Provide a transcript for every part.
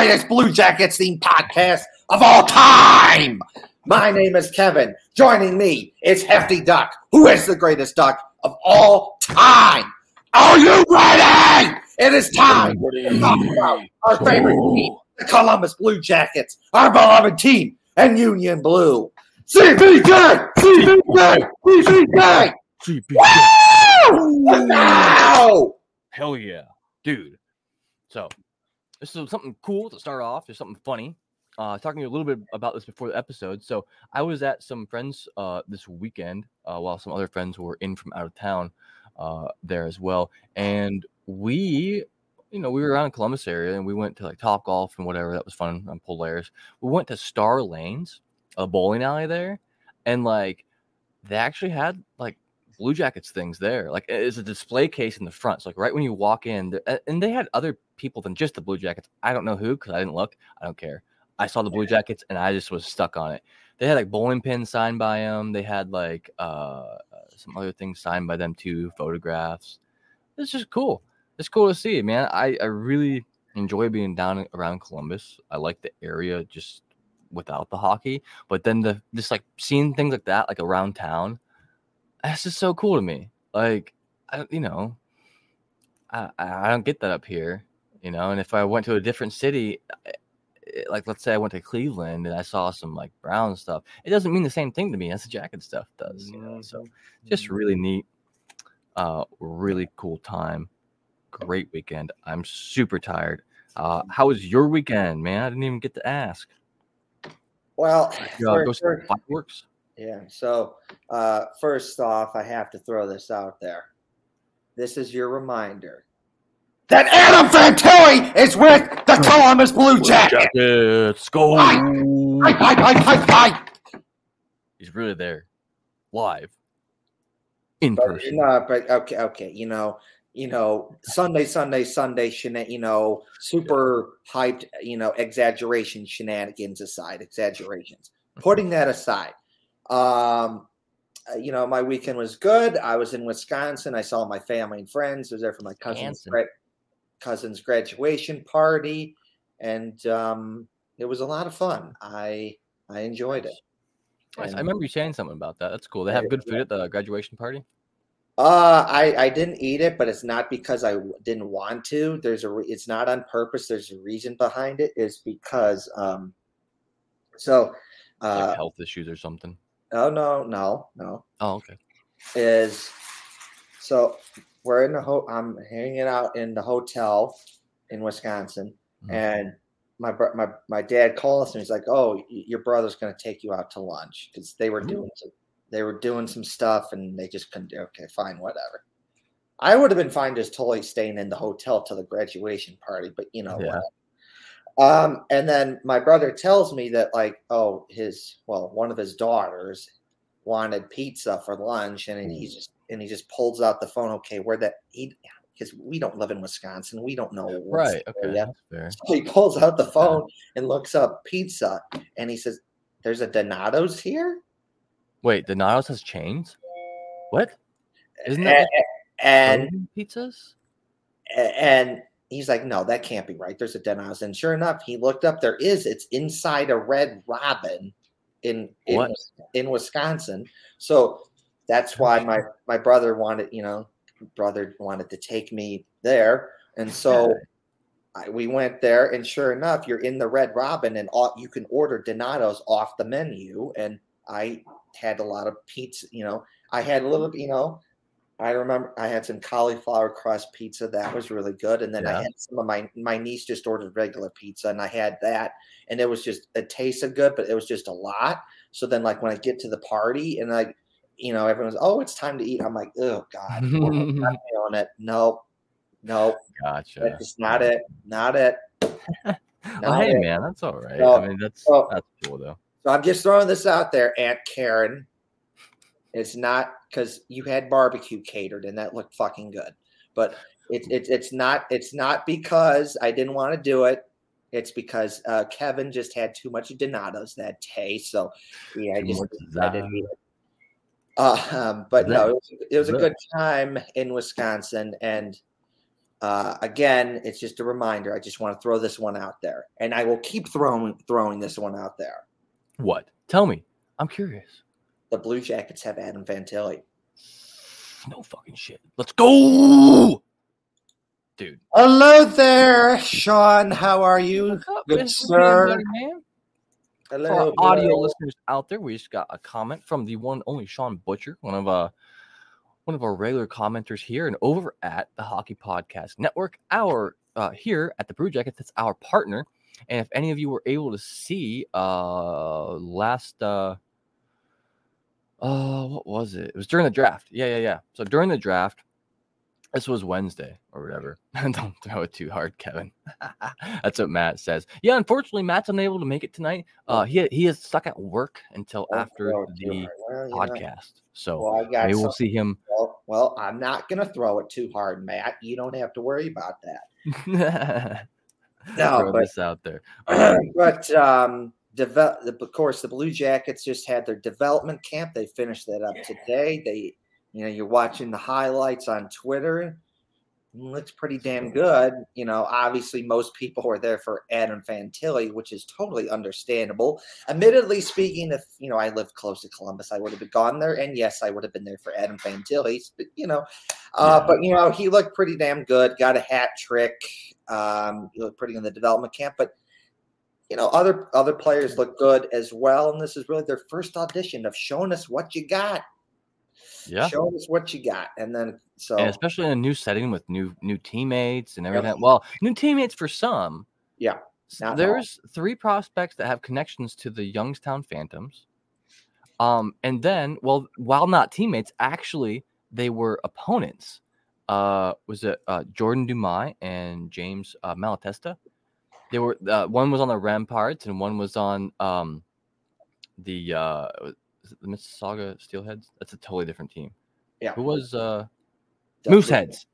greatest Blue Jackets themed podcast of all time. My name is Kevin. Joining me is Hefty Duck, who is the greatest duck of all time. Are you ready? It is time to talk about our favorite team, the Columbus Blue Jackets, our beloved team, and Union Blue. CBJ! CBJ! CBJ! Woo! Wow! Hell yeah, dude. So, this is something cool to start off. There's something funny. Uh, talking a little bit about this before the episode. So, I was at some friends uh, this weekend uh, while some other friends were in from out of town uh, there as well. And we, you know, we were around Columbus area and we went to like Top Golf and whatever. That was fun on Polaris. We went to Star Lanes, a bowling alley there, and like they actually had like Blue Jackets things there. Like it's a display case in the front. So like right when you walk in, and they had other people than just the Blue Jackets. I don't know who because I didn't look. I don't care. I saw the Blue Jackets and I just was stuck on it. They had like bowling pins signed by them. They had like uh, some other things signed by them too, photographs. It's just cool. It's cool to see, man. I I really enjoy being down around Columbus. I like the area just without the hockey, but then the just like seeing things like that, like around town that's just so cool to me. Like, I, you know, I, I don't get that up here, you know. And if I went to a different city, eh, like let's say I went to Cleveland and I saw some like brown stuff, it doesn't mean the same thing to me as the jacket stuff does, you know. So just Mm-hmm. really neat, uh, really cool time, great weekend. I'm super tired. Uh, how was your weekend, man? I didn't even get to ask. Well, You, uh, for- go see for- fireworks. Yeah. So, uh, first off, I have to throw this out there. This is your reminder that Adam Fantilli is with the Columbus Blue Jackets. Jackets, go! Hi, hi, hi, hi, hi. He's really there, live, in But, person. no, but okay, okay. You know, you know, Sunday, Sunday, Sunday, shena- you know, super hyped, you know, exaggeration shenanigans aside, exaggerations. Putting that aside, um, uh, you know, my weekend was good. I was in Wisconsin. I saw my family and friends. I was there for my cousin's gra- cousin's graduation party, and um, it was a lot of fun. I I enjoyed it. Nice. I remember you saying something about that. That's cool. They have good food at the graduation party. Uh, I I didn't eat it, but it's not because I didn't want to. There's a re- it's not on purpose. There's a reason behind it. Is because um, so uh, like health issues or something. Oh no no no Oh, okay. is so we're in the ho- I'm hanging out in the hotel in Wisconsin, Mhm. and my my my dad calls and he's like, "Oh, y- your brother's going to take you out to lunch because they were doing some, they were doing some stuff and they just couldn't. do Okay, fine, whatever." I would have been fine just totally staying in the hotel till the graduation party, but you know, Yeah. whatever. Um, and then my brother tells me that like, oh, his well, one of his daughters wanted pizza for lunch, and he's just and he just pulls out the phone. Okay, where that he because we don't live in Wisconsin, we don't know Right. there Okay. yet. Fair. So he pulls out the phone and looks up pizza, and he says, "There's a Donato's here." Wait, Donato's has chains. What? Isn't and, that and frozen pizzas? and he's like, "No, that can't be right. There's a Donato's." And sure enough, he looked up. There is. It's inside a Red Robin in in, in Wisconsin. So that's why my my brother wanted, you know, brother wanted to take me there, and so. I, we went there, and sure enough, you're in the Red Robin, and all, you can order Donato's off the menu. And I had a lot of pizza. You know, I had a little. You know, I remember I had some cauliflower crust pizza that was really good, and then I had some of my my niece just ordered regular pizza, and I had that, and it was just it tasted good, but it was just a lot. So then, like when I get to the party, and like you know, everyone's oh, it's time to eat. I'm like, oh god, feeling it. No, no, Gotcha. that's not it. Not it. Well, not hey, it. man, that's all right. No. I mean, that's No. that's cool though. So I'm just throwing this out there, Aunt Karen. It's not because you had barbecue catered and that looked fucking good, but it's it's it's not it's not because I didn't want to do it. It's because uh, Kevin just had too much Donatos that day, so yeah, I just I didn't eat it. Uh, um, but no, it was, it was a good time in Wisconsin, and Uh, again, it's just a reminder. I just want to throw this one out there, and I will keep throwing throwing this one out there. What? Tell me. I'm curious. The Blue Jackets have Adam Fantilli. No fucking shit. Let's go, dude. Hello there, Sean. How are you? Up, Good man? sir. Buddy, man? For Hello, our audio hello. listeners out there, we just got a comment from the one only Sean Butcher, one of uh one of our regular commenters here and over at the Hockey Podcast Network. Our uh, here at the Brew Jackets, that's our partner. And if any of you were able to see uh last uh uh what was it? It was during the draft. Yeah, yeah, yeah. So during the draft, this was Wednesday or whatever. Don't throw it too hard, Kevin. That's what Matt says. Yeah, unfortunately, Matt's unable to make it tonight. Uh, he he is stuck at work until Oh, after well, the well, you know, podcast. So Well, maybe we'll see him. Well, well, I'm not to throw it too hard, Matt. You don't have to worry about that. No, throw but- this out there. But um, devel- the, of course, the Blue Jackets just had their development camp. They finished that up today. They, you know, you're watching the highlights on Twitter. It Looks pretty damn good. You know, obviously, most people were there for Adam Fantilli, which is totally understandable. Admittedly speaking, if you know I lived close to Columbus, I would have gone there, and yes, I would have been there for Adam Fantilli. But you know, uh, Yeah. but you know, he looked pretty damn good. Got a hat trick. Um, he looked pretty in the development camp, but you know, other other players look good as well. And this is really their first audition of showing us what you got. yeah. Showing us what you got. And then so And especially in a new setting with new new teammates and everything. Well, new teammates for some. Yeah, S- not all. There's three prospects that have connections to the Youngstown Phantoms. Um, and then, well, while not teammates, actually they were opponents. Uh, was it uh, Jordan Dumais and James uh, Malatesta? They were uh, one was on the Remparts and one was on um, the uh, the Mississauga Steelheads. That's a totally different team. Yeah. Who was uh, definitely- Mooseheads?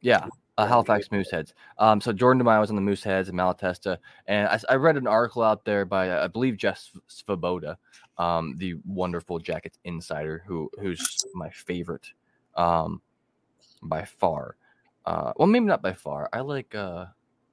Yeah, uh, Halifax Mooseheads. Um, so Jordan Dumais was on the Mooseheads and Malatesta, and I read an article out there by uh, I believe Jeff Svoboda, um, the wonderful Jackets insider, who who's my favorite, um, by far. Uh, well, maybe not by far. I like uh,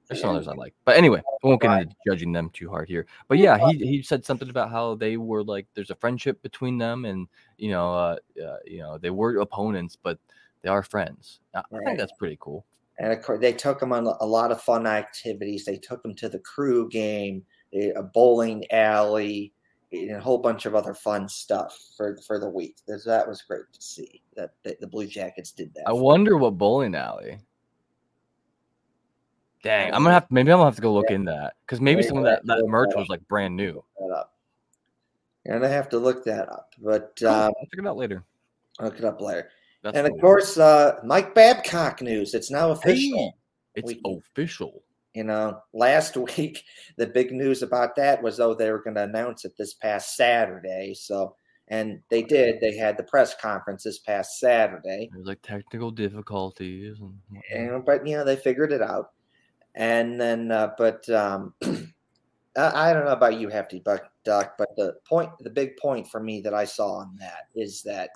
there's some others I like, but anyway, I won't get into judging them too hard here. But yeah, he he said something about how they were like there's a friendship between them, and you know, uh, uh you know, they were opponents, but they are friends. I Right. think that's pretty cool. And of course, they took them on a lot of fun activities. They took them to the crew game, a bowling alley, and a whole bunch of other fun stuff for for the week. That was great to see that, that the Blue Jackets did that. I wonder what bowling alley. Dang, I'm gonna have maybe I'm gonna have to go look Yeah. into that because maybe Yeah, some of that, that look merch was like brand new. And I have to look that up, but Cool, um, I'll check it out later. look it up later. That's and of course, uh, Mike Babcock news. It's now official. Hey, it's We- official. You know, last week the big news about that was though they were going to announce it this past Saturday. So, and they did. They had the press conference this past Saturday. There's like technical difficulties and. And but you know they figured it out. And then, uh, but um, I, don't know about you, Hefty Buck Duck, but the point, the big point for me that I saw on that is that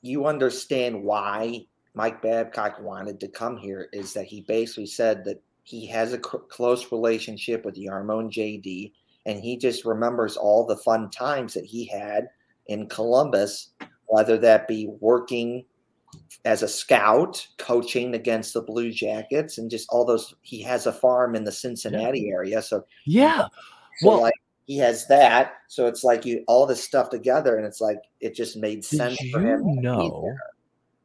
you understand why Mike Babcock wanted to come here is that he basically said that he has a close relationship with Jarmo and JD, and he just remembers all the fun times that he had in Columbus, whether that be working as a scout, coaching against the Blue Jackets, and just all those. He has a farm in the Cincinnati area, so Yeah. so Well- like he has that. So it's like you all this stuff together, and it's like it just made sense Did for you him. know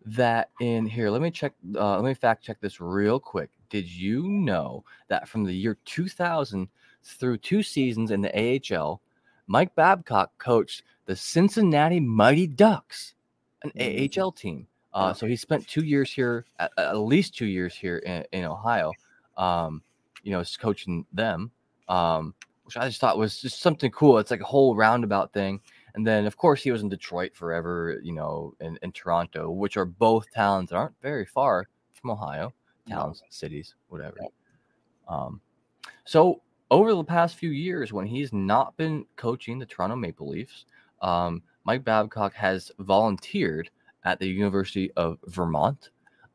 that in here? Let me check. Uh, let me fact check this real quick. Did you know that from the year 2000 through two seasons in the AHL, Mike Babcock coached the Cincinnati Mighty Ducks, an Mm. AHL team. Uh, so he spent two years here, at, at least two years here in, in Ohio. Um, you know, coaching them, um, which I just thought was just something cool. It's like a whole roundabout thing. And then, of course, he was in Detroit forever, you know, and, and Toronto, which are both towns that aren't very far from Ohio, No. towns, cities, whatever. Um, so over the past few years, when he's not been coaching the Toronto Maple Leafs, um, Mike Babcock has volunteered at the University of Vermont.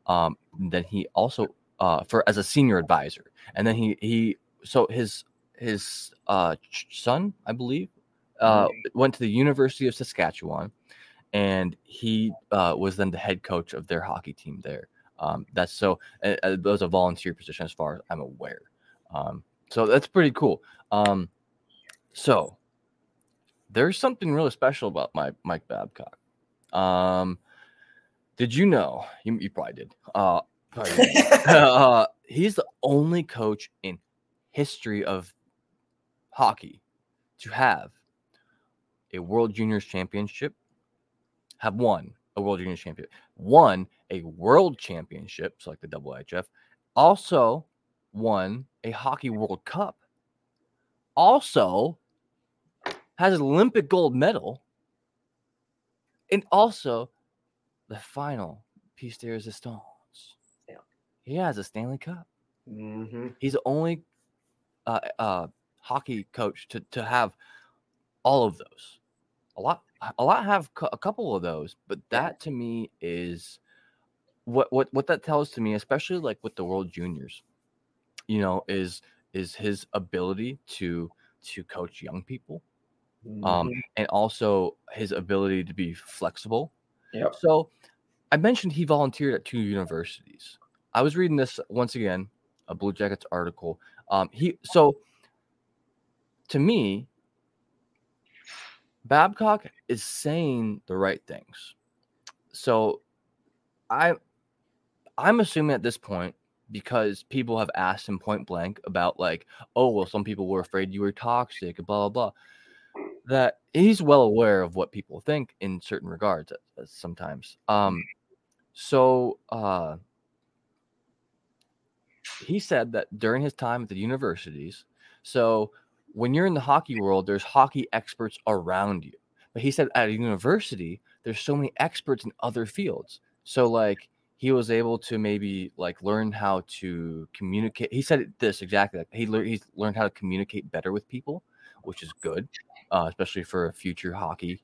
Um, then he also uh, for as a senior advisor, and then he he so his his uh, son, I believe, uh, went to the University of Saskatchewan, and he uh, was then the head coach of their hockey team there. Um, that's so it was a volunteer position as far as I'm aware. Um, so that's pretty cool. Um, so there's something really special about my Mike Babcock. Um, did you know? You, you probably did. Uh, probably did. uh, he's the only coach in history of hockey to have a World Juniors Championship, have won a World Juniors Championship, won a World Championship, so like the IIHF, also won a Hockey World Cup, also has an Olympic gold medal, and also the final piece de resistance. Yeah. He has a Stanley Cup. Mm-hmm. He's the only uh, uh, hockey coach to, to have all of those. A lot, a lot have cu- a couple of those, but that to me is what what what that tells to me, especially like with the World Juniors. You know, is is his ability to to coach young people, um, Mm-hmm. and also his ability to be flexible. Yep. So, I mentioned he volunteered at two universities. I was reading this once again, a Blue Jackets article. Um, he so to me, Babcock is saying the right things. So, I I'm assuming at this point because people have asked him point blank about like, oh well, some people were afraid you were toxic, blah blah blah. That he's well aware of what people think in certain regards uh, uh, sometimes. Um, so uh, he said that during his time at the universities, so when you're in the hockey world, there's hockey experts around you. But he said at a university, there's so many experts in other fields. So like he was able to maybe like learn how to communicate. He said this exactly. Like he learned he's learned how to communicate better with people, which is good, uh, especially for a future hockey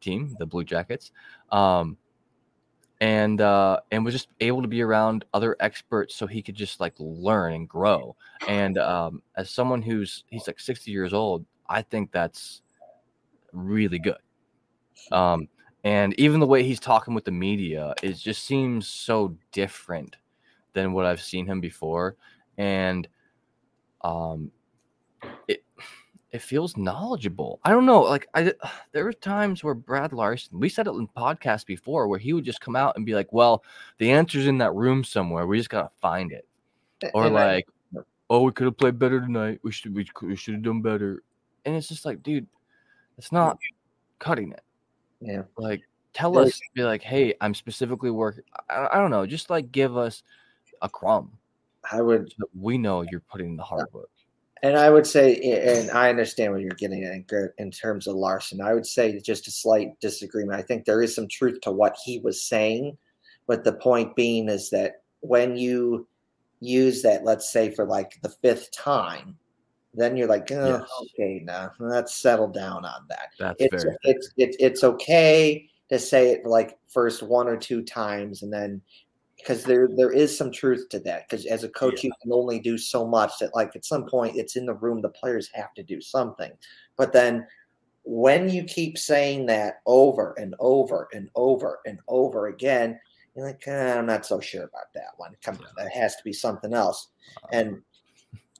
team, the Blue Jackets. Um, and uh, and was just able to be around other experts so he could just like learn and grow. And um, as someone who's he's like 60 years old, I think that's really good. Um, and even the way he's talking with the media it just seems so different than what I've seen him before, and um, it it feels knowledgeable. I don't know, like I there were times where Brad Larsen, we said it in podcasts before, where he would just come out and be like, "Well, the answer's in that room somewhere. We just gotta find it," or And I- like, "Oh, we could have played better tonight. We should we, we should have done better." And it's just like, dude, it's not cutting it yeah. like tell us be like hey i'm specifically working I, I don't know just like give us a crumb I would so we know you're putting in the hard work And I would say, and I understand what you're getting at in terms of Larsen. I would say just a slight disagreement. I think there is some truth to what he was saying, but the point being is that when you use that, let's say for like the fifth time, then you're like, oh, Yes. okay, now let's settle down on that. that's It's very it's it's it's okay to say it like first one or two times, and then because there there is some truth to that because as a coach you can only do so much that like at some point it's in the room the players have to do something. But then when you keep saying that over and over and over and over again you're like "Eh, i'm not so sure about that one. Come on that has to be something else. And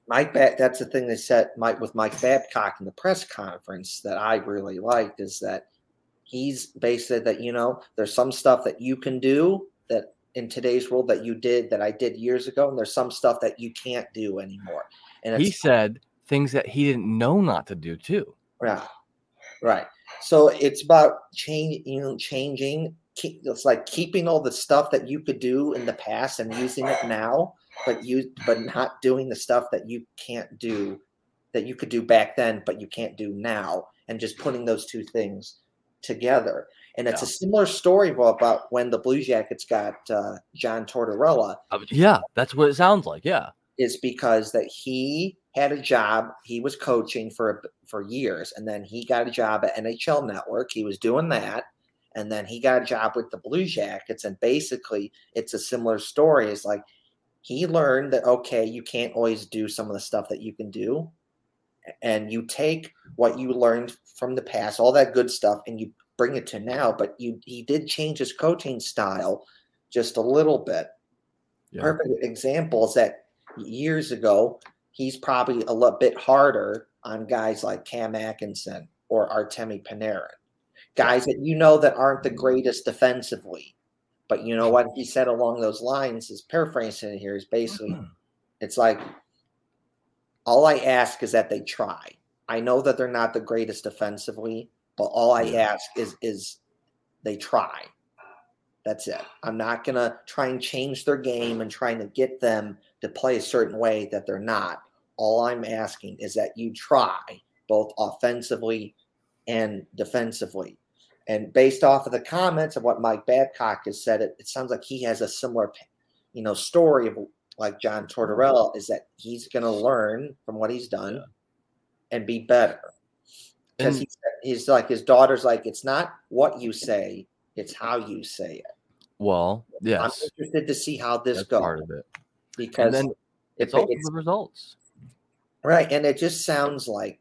mike that's the thing they said mike with mike babcock in the press conference that i really liked is that he's basically that you know there's some stuff that you can do in today's world that you did that I did years ago, and there's some stuff that you can't do anymore. And he said things that he didn't know not to do too right, right. So it's about change, you know, changing. Keep, it's like keeping all the stuff that you could do in the past and using it now, but you but not doing the stuff that you can't do that you could do back then, but you can't do now, and just putting those two things together. And it's a similar story about when the Blue Jackets got uh, John Tortorella. Yeah that's what it sounds like yeah is because that he had a job he was coaching for for years and then he got a job at NHL Network he was doing that and then he got a job with the Blue Jackets, and basically it's a similar story. It's like he learned that okay, you can't always do some of the stuff that you can do, and you take what you learned from the past, all that good stuff, and you bring it to now. But you he did change his coaching style just a little bit. Yeah. Perfect example is that years ago, he's probably a little bit harder on guys like Cam Atkinson or Artemi Panarin, guys that you know that aren't the greatest defensively. But you know what he said along those lines is paraphrasing it here is basically mm-hmm. it's like all I ask is that they try. I know that they're not the greatest defensively, but all I ask is is they try. That's it. I'm not gonna try and change their game and trying to get them to play a certain way that they're not. All I'm asking is that you try both offensively and defensively. And based off of the comments of what Mike Babcock has said, it, it sounds like he has a similar, you know, story of like John Tortorella is that he's going to learn from what he's done and be better. Because And- he, he's like his daughter's like it's not what you say, it's how you say it. Well, yes I'm interested to see how this that's goes part of it. because And then it's it's- the results. Right. And it just sounds like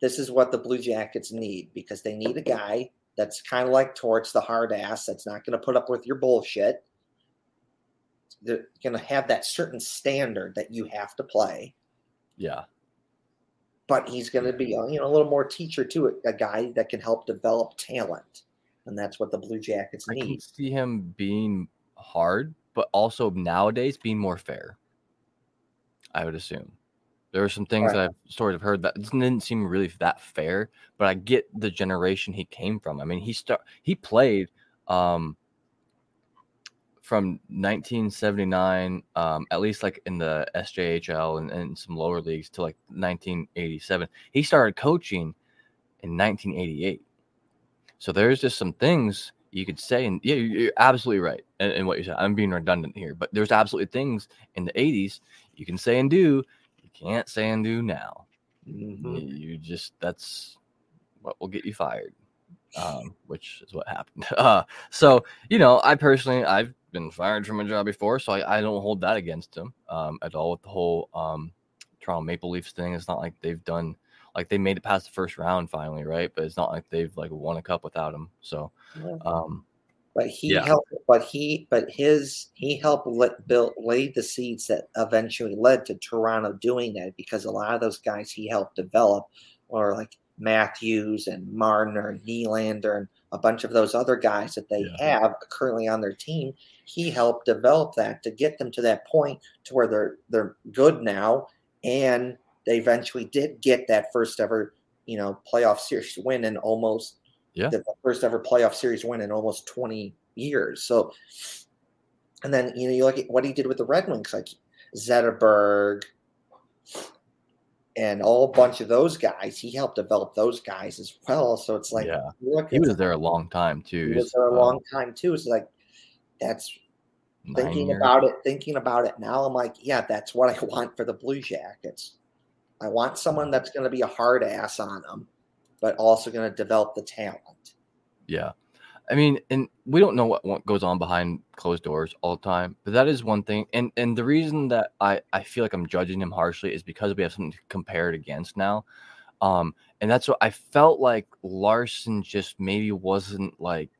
this is what the Blue Jackets need because they need a guy that's kind of like Torts, the hard ass, that's not going to put up with your bullshit. They're going to have that certain standard that you have to play, Yeah, but he's going to be uh, you know a little more teacher to it, a guy that can help develop talent, and that's what the Blue Jackets I need. see him being hard, but also nowadays being more fair. I would assume there are some things Right. that I've sort of heard that didn't seem really that fair, but I get the generation he came from. I mean, he start he played um, from 1979, um, at least like in the SJHL and, and some lower leagues to like 1987. He started coaching in 1988. So there's just some things you could say, and yeah, you're absolutely right in, in what you said. I'm being redundant here, but there's absolutely things in the 80s you can say and do, you can't say and do now. Mhm. You, you just that's what will get you fired, um, which is what happened. Uh, so you know, I personally I've been fired from a job before, so I, I don't hold that against him um, at all. With the whole um, Toronto Maple Leafs thing, it's not like they've done like they made it past the first round finally, right? But it's not like they've like won a cup without him. So um, But he Yeah. helped. But he, but his, he helped let build laid the seeds that eventually led to Toronto doing that because a lot of those guys he helped develop, or like Matthews and Marner and Nylander and a bunch of those other guys that they Yeah. have currently on their team. He helped develop that to get them to that point to where they're they're good now, and they eventually did get that first ever you know playoff series win in almost Yeah. the first ever playoff series win in almost 20 years. So, and then you know you look at what he did with the Red Wings, like Zetterberg and all a bunch of those guys. He helped develop those guys as well. So it's like yeah, look he was there a long time too. he was there a uh, long time too. It's like that's nine thinking years. about it, thinking about it now. I'm like, yeah, that's what I want for the Blue Jackets. I want someone that's going to be a hard ass on them, but also going to develop the talent. Yeah. I mean, and we don't know what, what goes on behind closed doors all the time, but that is one thing. And and the reason that I, I feel like I'm judging him harshly is because we have something to compare it against now. Um, and that's what I felt like Larsen just maybe wasn't like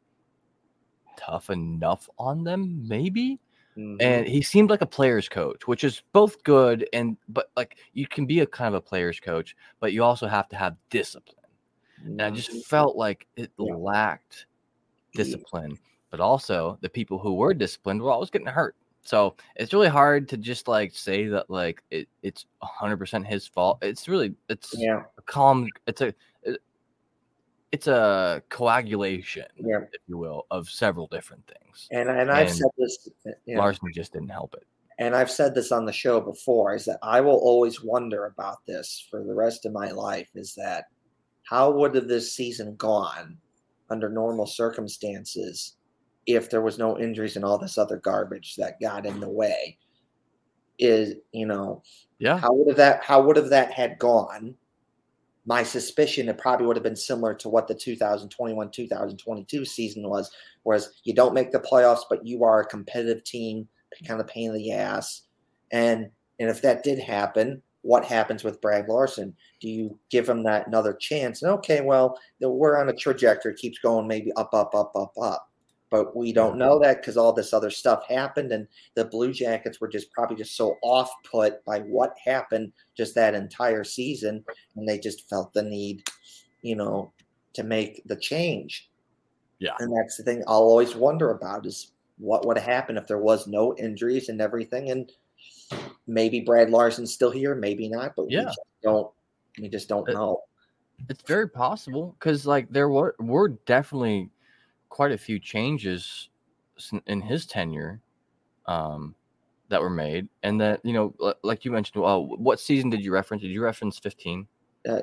tough enough on them, maybe. Mm-hmm. And he seemed like a player's coach, which is both good and but like you can be a kind of a player's coach, but you also have to have discipline. And I just felt like it Yeah. lacked Yeah. discipline, but also the people who were disciplined were always getting hurt. So it's really hard to just like say that like it, it's hundred percent his fault. It's really it's yeah, a calm. It's a it's a coagulation, yeah. if you will, of several different things. And and I've said this, you know, Larsen just didn't help it. and I've said this on the show before, is that I will always wonder about this for the rest of my life. Is that how would have this season gone under normal circumstances if there was no injuries and all this other garbage that got in the way? Is you know Yeah, how would have that how would have that had gone my suspicion it probably would have been similar to what the 2021 2022 season was whereas you don't make the playoffs but you are a competitive team kind of pain in the ass. And and if that did happen what happens with Brad Larsen? do you give him that another chance? And okay well we're on a trajectory it keeps going maybe up up up up up but we don't know that because all this other stuff happened and the blue jackets were just probably just so off put by what happened just that entire season and they just felt the need you know to make the change. Yeah. And that's the thing i'll always wonder about is what would have happened if there was no injuries and everything and maybe brad larsen's still here maybe not but yeah. we just don't we just don't know. It's very possible because like there were were definitely quite a few changes in his tenure um, that were made, and that you know, like you mentioned, uh, what season did you reference? Did you reference fifteen? Uh,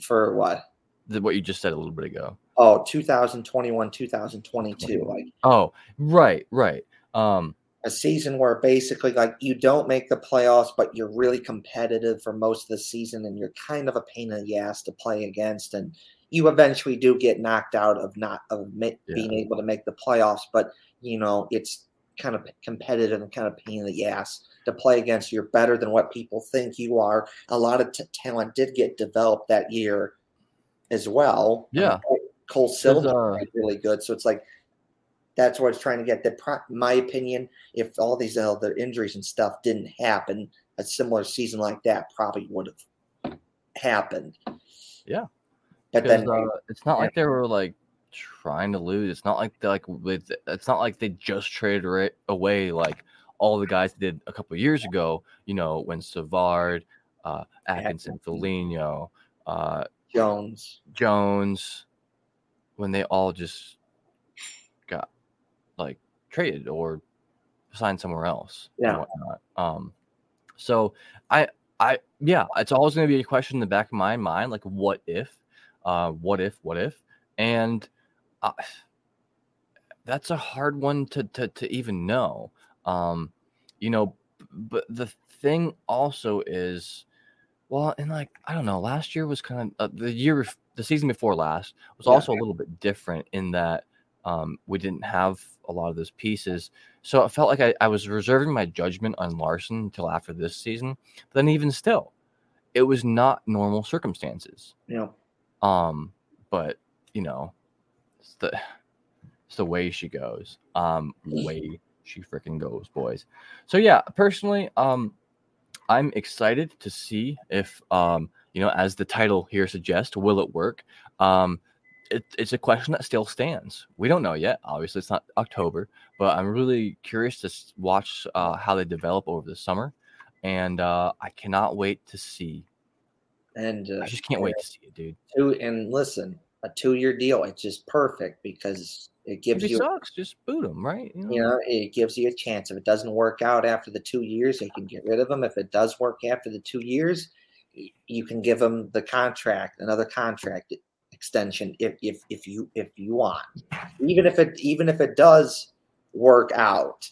for what? The, what you just said a little bit ago. Oh, 2021, 2022. Like, oh, right, right. Um, a season where basically like you don't make the playoffs, but you're really competitive for most of the season, and you're kind of a pain in the ass to play against, and you eventually do get knocked out of not of yeah. being able to make the playoffs. But you know, it's kind of competitive and kind of pain in the ass to play against. You're better than what people think you are. A lot of t- talent did get developed that year as well. Yeah, um, Cole Sillinger uh, really good. So it's like that's what it's trying to get. That, my opinion, if all these other injuries and stuff didn't happen, a similar season like that probably would have happened. Yeah, but then uh, it's not like they were like trying to lose. It's not like they like with. It's not like they just traded away like all the guys did a couple years ago. You know when Savard, uh, Atkinson, Foligno, uh, Jones, Jones, when they all just got like traded or signed somewhere else. Yeah. Whatnot. Um. So I I yeah, it's always going to be a question in the back of my mind, like what if uh, what if, what if, and uh, that's a hard one to to to even know. Um, you know, but the thing also is, well, and like I don't know, last year was kind of uh, the year, the season before last was yeah. also a little bit different in that um, we didn't have a lot of those pieces. So it felt like I, I was reserving my judgment on Larsen until after this season. But then even still, it was not normal circumstances. Yeah. Um, but you know, it's the it's the way she goes. Um, way she freaking goes, boys. So yeah, personally, um, I'm excited to see if um, you know, as the title here suggests, will it work? Um, it, it's a question that still stands. We don't know yet. Obviously, it's not October, but I'm really curious to watch uh, how they develop over the summer, and uh, I cannot wait to see and uh, I just can't wait to see it, dude. Two and listen, a two-year deal. It's just perfect because it gives if you sucks. Just boot him, right? You know? you know, it gives you a chance. If it doesn't work out after the two years, they can get rid of him. If it does work after the two years, you can give him the contract, another contract extension if if if you if you want. Even if it even if it does work out,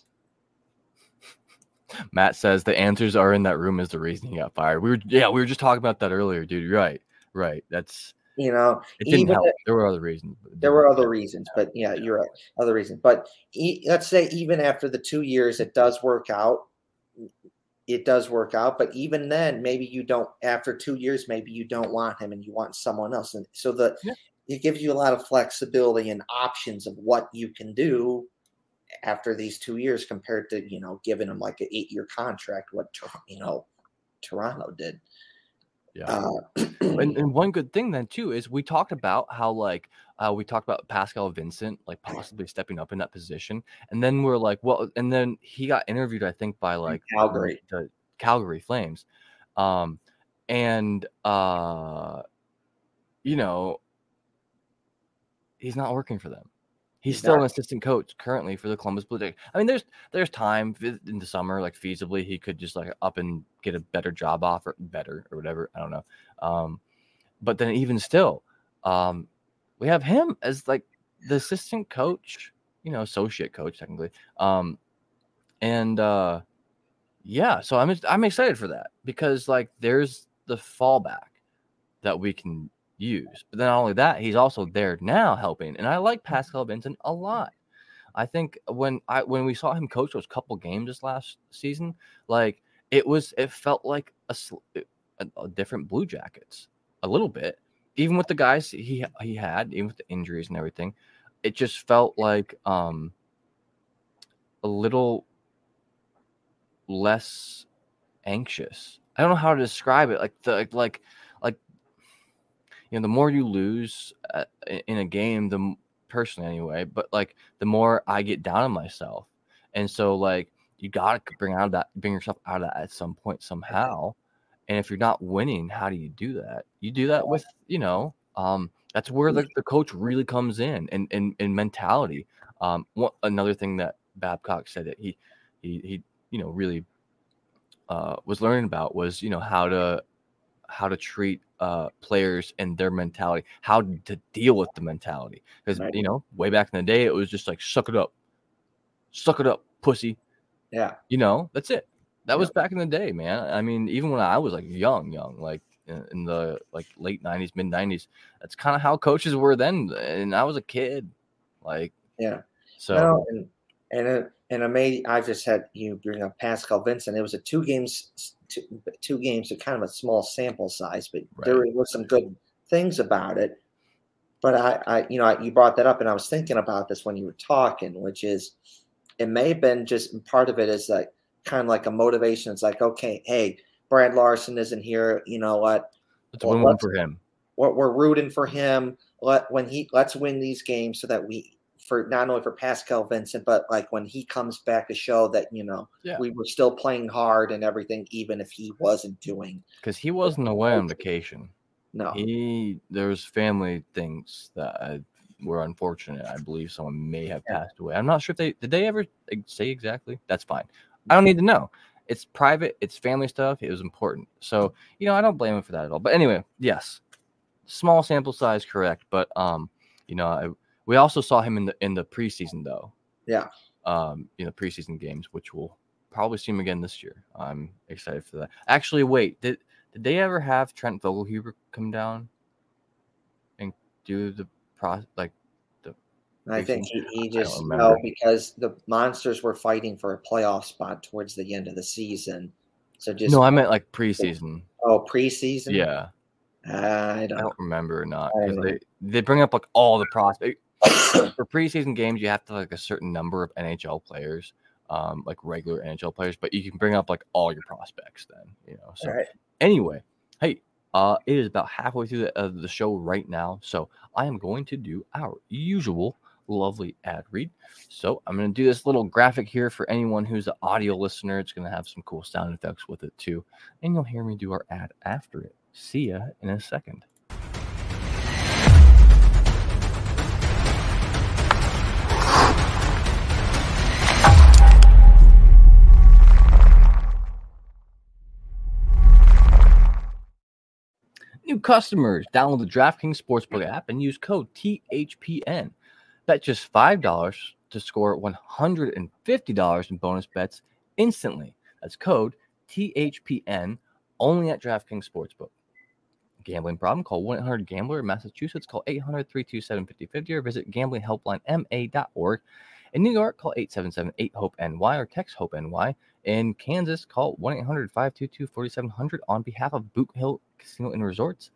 Matt says the answers are in that room is the reason he got fired. We were yeah, we were just talking about that earlier, dude. Right, right. That's you know, it didn't help. If, there were other reasons. There were other reasons, but yeah, you're right. Other reasons, but e- let's say even after the two years, it does work out. It does work out, but even then, maybe you don't. After two years, maybe you don't want him, and you want someone else, and so the yeah. it gives you a lot of flexibility and options of what you can do after these two years compared to you know giving him like an eight year contract what you know Toronto did. Yeah, uh, and, and one good thing then too is we talked about how like uh, we talked about Pascal Vincent like possibly stepping up in that position, and then we're like, well, and then he got interviewed I think by like Calgary, the Calgary Flames, um, and uh, you know, he's not working for them. He's still an assistant coach currently for the Columbus Blue Jackets. I mean, there's there's time in the summer, like feasibly, he could just like up and get a better job offer, better or whatever. I don't know. Um, but then even still, um, we have him as like the assistant coach, you know, associate coach technically. Um, and uh, yeah, so I'm I'm excited for that because like there's the fallback. that we can use. But then not only that, he's also there now helping. And I like Pascal Vincent a lot. I think when I when we saw him coach those couple games this last season, like it was it felt like a, a, a different Blue Jackets a little bit. Even with the guys he he had, even with the injuries and everything, it just felt like um a little less anxious. I don't know how to describe it. Like the like like you know, the more you lose uh, in a game, the personally anyway, but like the more I get down on myself, and so like you got to bring out that, bring yourself out of that at some point somehow. And if you're not winning, how do you do that? You do that with you know, um, that's where the, the coach really comes in and and, and mentality. Um, one, another thing that Babcock said that he he he you know really uh, was learning about was you know how to how to treat uh, players and their mentality, how to deal with the mentality. Because right. you know, way back in the day, it was just like suck it up, suck it up, pussy. Yeah, you know, that's it. That yeah. was back in the day, man. I mean, even when I was like young, young, like in the like late '90s, mid '90s, that's kind of how coaches were then, and I was a kid. Like, yeah. So no, and and it, and I made I just had you bring up Pascal Vincent. It was a two games two, two games, are kind of a small sample size, but right. there was some good things about it. But I, I, you know, you brought that up, and I was thinking about this when you were talking, which is, it may have been just part of it is like kind of like a motivation. It's like, okay, hey, Brad Larsen isn't here. You know what? It's well, win for him. We're, we're rooting for him. Let when he let's win these games so that we for not only for Pascal Vincent, but like when he comes back to show that you know yeah. we were still playing hard and everything, even if he wasn't doing. Because he wasn't away on vacation. No, he there's family things that I, were unfortunate. I believe someone may have yeah. passed away. I'm not sure if they did. They ever say exactly? That's fine. I don't need to know. It's private. It's family stuff. It was important. So you know, I don't blame him for that at all. But anyway, yes, small sample size, correct. But um, you know, I we also saw him in the in the preseason though. Yeah. Um, you know, preseason games, which we'll probably see him again this year. I'm excited for that. Actually, wait, did did they ever have Trent Vogelhuber come down and do the pro like the I think he, he just no because the monsters were fighting for a playoff spot towards the end of the season. So just no, I meant like preseason. Oh, preseason. Yeah, I don't, I don't remember or not because they they bring up like all the prospects for preseason games, you have to like a certain number of NHL players, um, like regular NHL players, but you can bring up like all your prospects then, you know. So right. anyway, hey, uh, it is about halfway through the, uh, the show right now, so I am going to do our usual lovely ad read. So I'm going to do this little graphic here for anyone who's an audio listener. It's going to have some cool sound effects with it too, and you'll hear me do our ad after it. See ya in a second. New customers download the DraftKings Sportsbook mm. app and use code THPN. Bet just $5 to score $150 in bonus bets instantly. That's code THPN only at DraftKings Sportsbook. Gambling problem? Call 1 800 Gambler in Massachusetts. Call 800 327 5050 or visit gamblinghelplinema.org. In New York, call 877 8 HOPE NY or text HOPE NY. In Kansas, call 1 800 522 4700 on behalf of Boot Hill Casino and Resorts.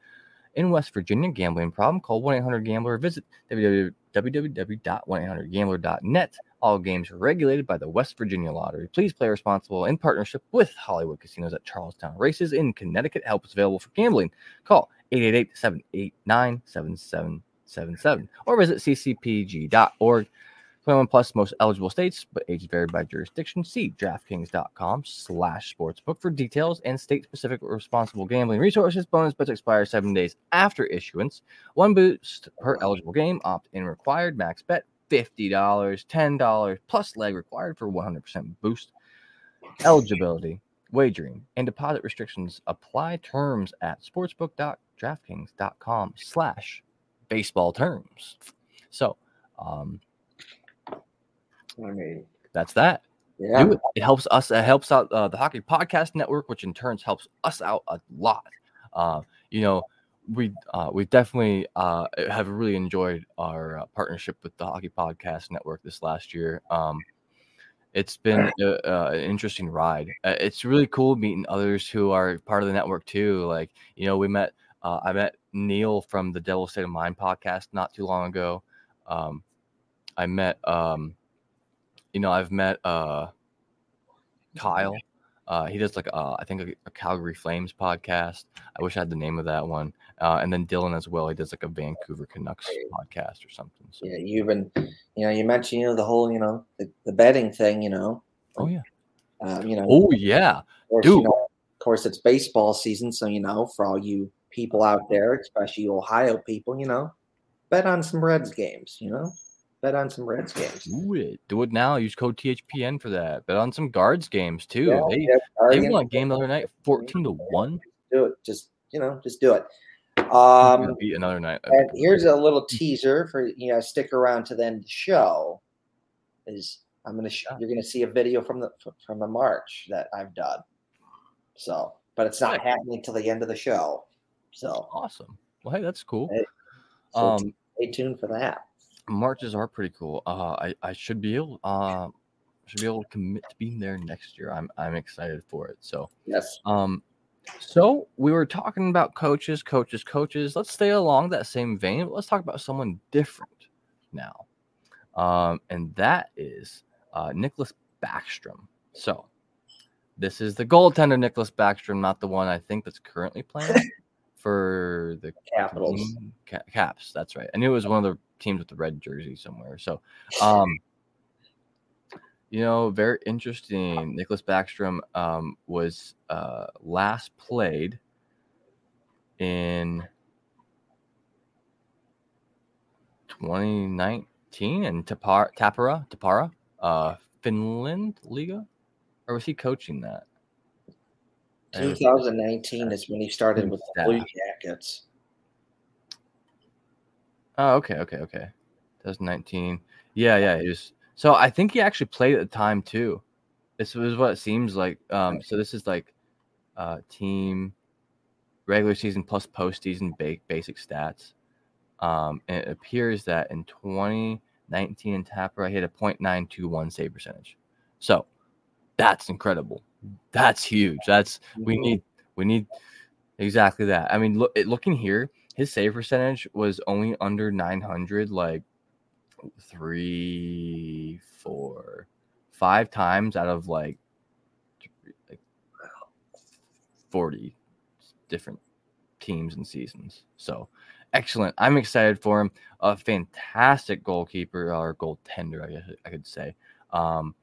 In West Virginia, gambling problem, call 1 800 Gambler. Or visit www.1800Gambler.net. All games are regulated by the West Virginia Lottery. Please play responsible in partnership with Hollywood Casinos at Charlestown Races in Connecticut. Help is available for gambling. Call 888 789 7777 or visit ccpg.org. 21 plus most eligible states, but ages vary by jurisdiction. See DraftKings.com slash sportsbook for details and state-specific responsible gambling resources. Bonus bets expire seven days after issuance. One boost per eligible game. Opt-in required. Max bet $50, $10 plus leg required for 100% boost. Eligibility, wagering, and deposit restrictions apply. Terms at sportsbook.draftkings.com slash baseball terms. So, um, I mean, that's that. Yeah. It. it. helps us. It helps out uh, the Hockey Podcast Network, which in turns helps us out a lot. Uh, you know, we uh, we definitely uh, have really enjoyed our uh, partnership with the Hockey Podcast Network this last year. Um, it's been a, uh, an interesting ride. Uh, it's really cool meeting others who are part of the network too. Like you know, we met. Uh, I met Neil from the Devil State of Mind podcast not too long ago. Um, I met, um, you know, I've met uh, Kyle. Uh, he does like uh, I think a, a, Calgary Flames podcast. I wish I had the name of that one. Uh, and then Dylan as well. He does like a Vancouver Canucks podcast or something. So. Yeah, you've been, you know, you mentioned you know the whole you know the, the betting thing. You know. Oh yeah. Um, you know. Oh yeah. Course, Dude. You know, of course, it's baseball season, so you know, for all you people out there, especially Ohio people, you know, bet on some Reds games. You know bet on some Reds games. Do it. Do it now. Use code THPN for that. Bet on some guards games too. Yeah, they yeah, they won a game the other night, fourteen to one. Do it. Just you know, just do it. Um, another night. And here's a little teaser for you know, stick around to the end of the show. Is I'm gonna sh- you're gonna see a video from the from the march that I've done. So, but it's not happening until the end of the show. So awesome. Well, hey, that's cool. so um, stay tuned for that marches are pretty cool. Uh, I I should be able uh should be able to commit to being there next year. I'm I'm excited for it. So yes. Um, so we were talking about coaches, coaches, coaches. Let's stay along that same vein. Let's talk about someone different now, um, and that is uh, Nicklas Backstrom. So this is the goaltender Nicholas Backstrom, not the one I think that's currently playing for the Capitals. Caps. That's right. I knew it was one of the teams with the red jersey somewhere. So, um, you know, very interesting. Nicholas Backstrom um, was uh, last played in 2019 in Tappara, Tappara, Tappara, uh, Finland Liga, or was he coaching that? 2019 is when he started with the Blue Jackets. Oh, okay, okay, okay. 2019. Yeah, yeah. He was, so I think he actually played at the time too. This was what it seems like. Um, so this is like uh, team regular season plus postseason ba- basic stats. Um, and it appears that in 2019 in Tapper, I hit a .921 save percentage. So that's incredible. That's huge. That's we mm-hmm. need we need exactly that. I mean, look looking here, his save percentage was only under 900 like three four five times out of like like 40 different teams and seasons. So excellent. I'm excited for him. A fantastic goalkeeper or goaltender i guess i could say. Um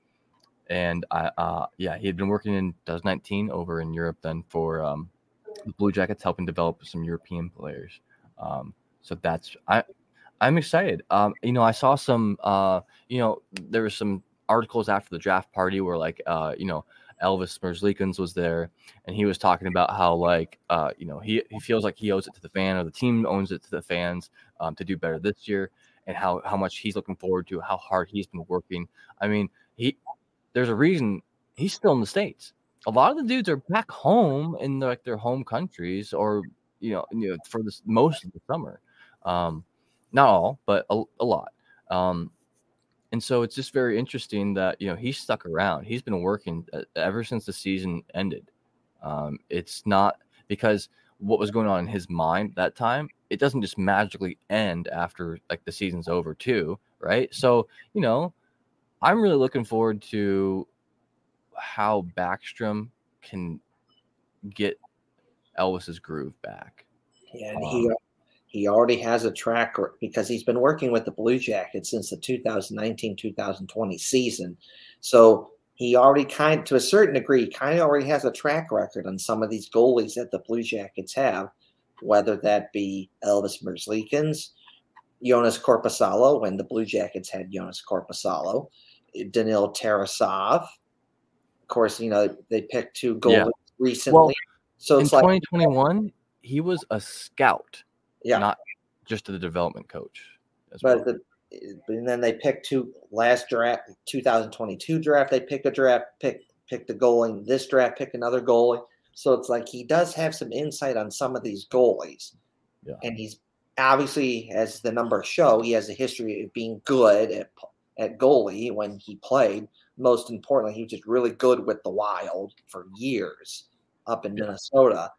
and i uh yeah he had been working in 2019 over in europe then for um the Blue Jackets helping develop some European players. Um, so that's I I'm excited. Um, you know, I saw some uh, you know, there were some articles after the draft party where like uh, you know, Elvis Merzlikins was there and he was talking about how like uh, you know, he he feels like he owes it to the fan or the team owns it to the fans um, to do better this year and how how much he's looking forward to how hard he's been working. I mean, he there's a reason he's still in the states a lot of the dudes are back home in like their home countries or you know, you know for this most of the summer. Um, not all, but a, a lot. Um, and so it's just very interesting that you know he's stuck around. He's been working ever since the season ended. Um, it's not because what was going on in his mind that time. It doesn't just magically end after like the season's over too, right? So you know, I'm really looking forward to how Backstrom can get Elvis's groove back. Yeah, and um, he he already has a track because he's been working with the Blue Jackets since the 2019-2020 season. So he already kind to a certain degree kind of already has a track record on some of these goalies that the Blue Jackets have, whether that be Elvis Merzlikins, Jonas Korpisalo when the Blue Jackets had Jonas Korpisalo, Danil Tarasov, course, you know they picked two goalies yeah. recently. Well, so in like, 2021, he was a scout, yeah, not just the development coach. But well. the, and then they picked two last draft, 2022 draft. They picked a draft pick, picked a goalie. This draft, pick another goalie. So it's like he does have some insight on some of these goalies. Yeah. and he's obviously, as the numbers show, he has a history of being good at at goalie when he played. Most importantly, he was just really good with the Wild for years up in Yeah. Minnesota.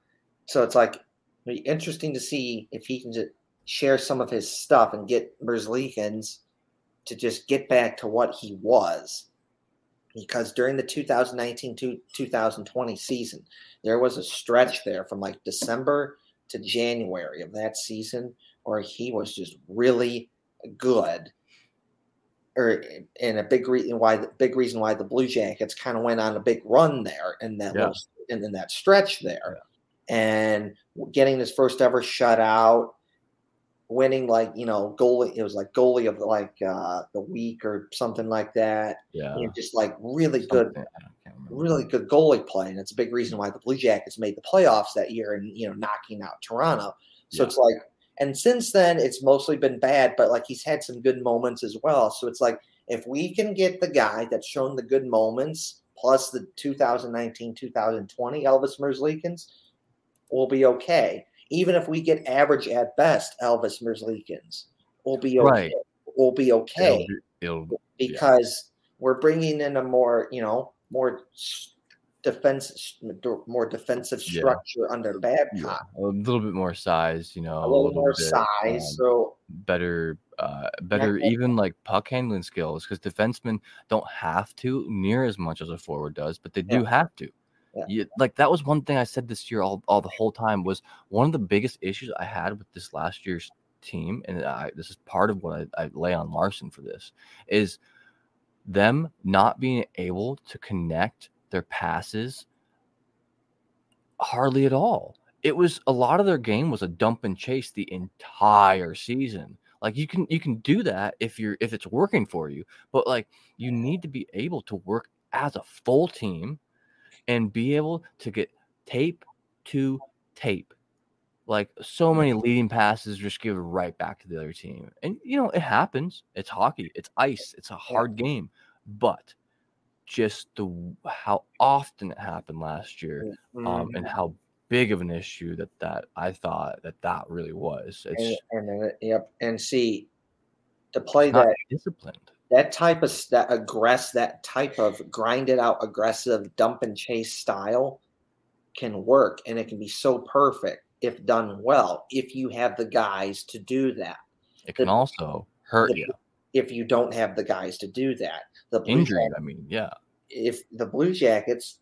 So it's like interesting to see if he can just share some of his stuff and get Merzlikins to just get back to what he was. Because during the 2019 to 2020 season, there was a stretch there from like December to January of that season where he was just really good. Or and a big reason why the big reason why the Blue Jackets kind of went on a big run there in that Yeah. little, in, in that stretch there, and getting his first ever shutout, winning like you know goalie it was like goalie of like uh, the week or something like that, Yeah. and just like really good Something- I really good goalie play, and it's a big reason why the Blue Jackets made the playoffs that year and you know knocking out Toronto. So Yeah. it's like, and since then it's mostly been bad, but like he's had some good moments as well. So it's like if we can get the guy that's shown the good moments plus the 2019 2020 Elvis Merzlikins, we'll be okay. Even if we get average at best Elvis Merzlikins, we'll be okay. Right. We'll be okay It'll, it'll because we're bringing in a more, you know, more defense, more defensive Yeah. structure under Babcock. yeah, a little bit more size, you know, A little more bit, size, um, so better, uh, better Yeah. even like puck handling skills because defensemen don't have to near as much as a forward does, but they do Yeah. have to. Yeah. You, like that was one thing I said this year all, all the whole time was one of the biggest issues I had with this last year's team, and I, this is part of what I, I lay on Larsen for this is them not being able to connect their passes hardly at all. It was a lot of their game was a dump and chase the entire season. Like you can you can do that if you're if it's working for you, but like you need to be able to work as a full team and be able to get tape to tape. Like so many leading passes just give right back to the other team. And you know, it happens. It's hockey. It's ice. It's a hard game. But just the how often it happened last year um, mm, and how big of an issue that that I thought that that really was. It's and, and yep, and see to play that disciplined. that type of that aggress that type of grinded out aggressive dump and chase style can work and it can be so perfect if done well if you have the guys to do that It can the- also hurt the- you. If you don't have the guys to do that the Blue Injury, Jackets- I mean, yeah. if the Blue Jackets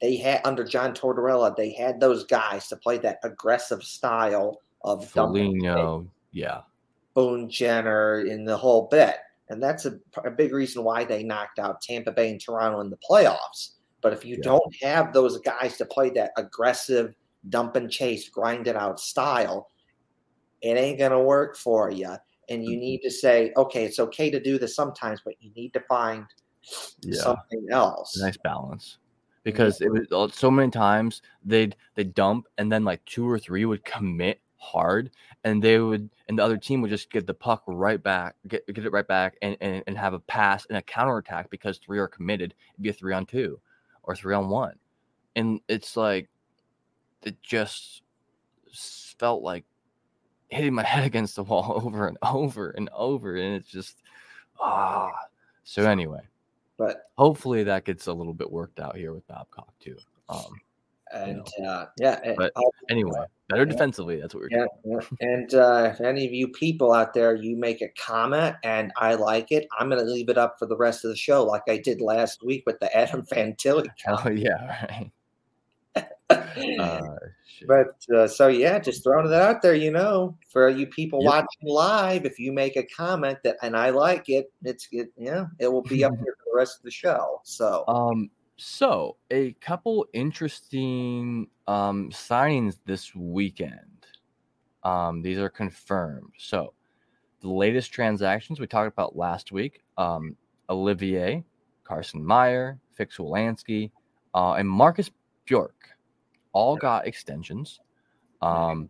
they had under John Tortorella they had those guys to play that aggressive style of. Foligno, yeah. Boone Jenner in the whole bit. And that's a, a big reason why they knocked out Tampa Bay and Toronto in the playoffs. But if you Yeah. don't have those guys to play that aggressive dump and chase, grind it out style, it ain't going to work for you. And you Mhm. need to say, okay, it's okay to do this sometimes, but you need to find Yeah. something else. nice balance because it was uh, so many times they'd they dump and then like two or three would commit hard and they would and the other team would just get the puck right back get, get it right back and, and and have a pass and a counter attack because three are committed it'd be a three on two or three on one and it's like it just felt like hitting my head against the wall over and over and over and it's just ah so anyway But hopefully that gets a little bit worked out here with Babcock too. Um, and uh, yeah, But- I'll- anyway, better defensively. That's what we're Yeah, doing. yeah. and uh, if any of you people out there, you make a comment and I like it, I'm going to leave it up for the rest of the show, like I did last week with the Adam Fantilli Oh yeah, right. Uh. But uh, so yeah, just throwing it out there, you know, for you people Yep. watching live, if you make a comment that and I like it, it's it, yeah, it will be up here for the rest of the show. So um, so a couple interesting um signings this weekend. Um, these are confirmed. So the latest transactions we talked about last week. Um, Olivier, Carson Meyer, Fix-Wolansky, uh, and Marcus Bjork all got extensions. Um,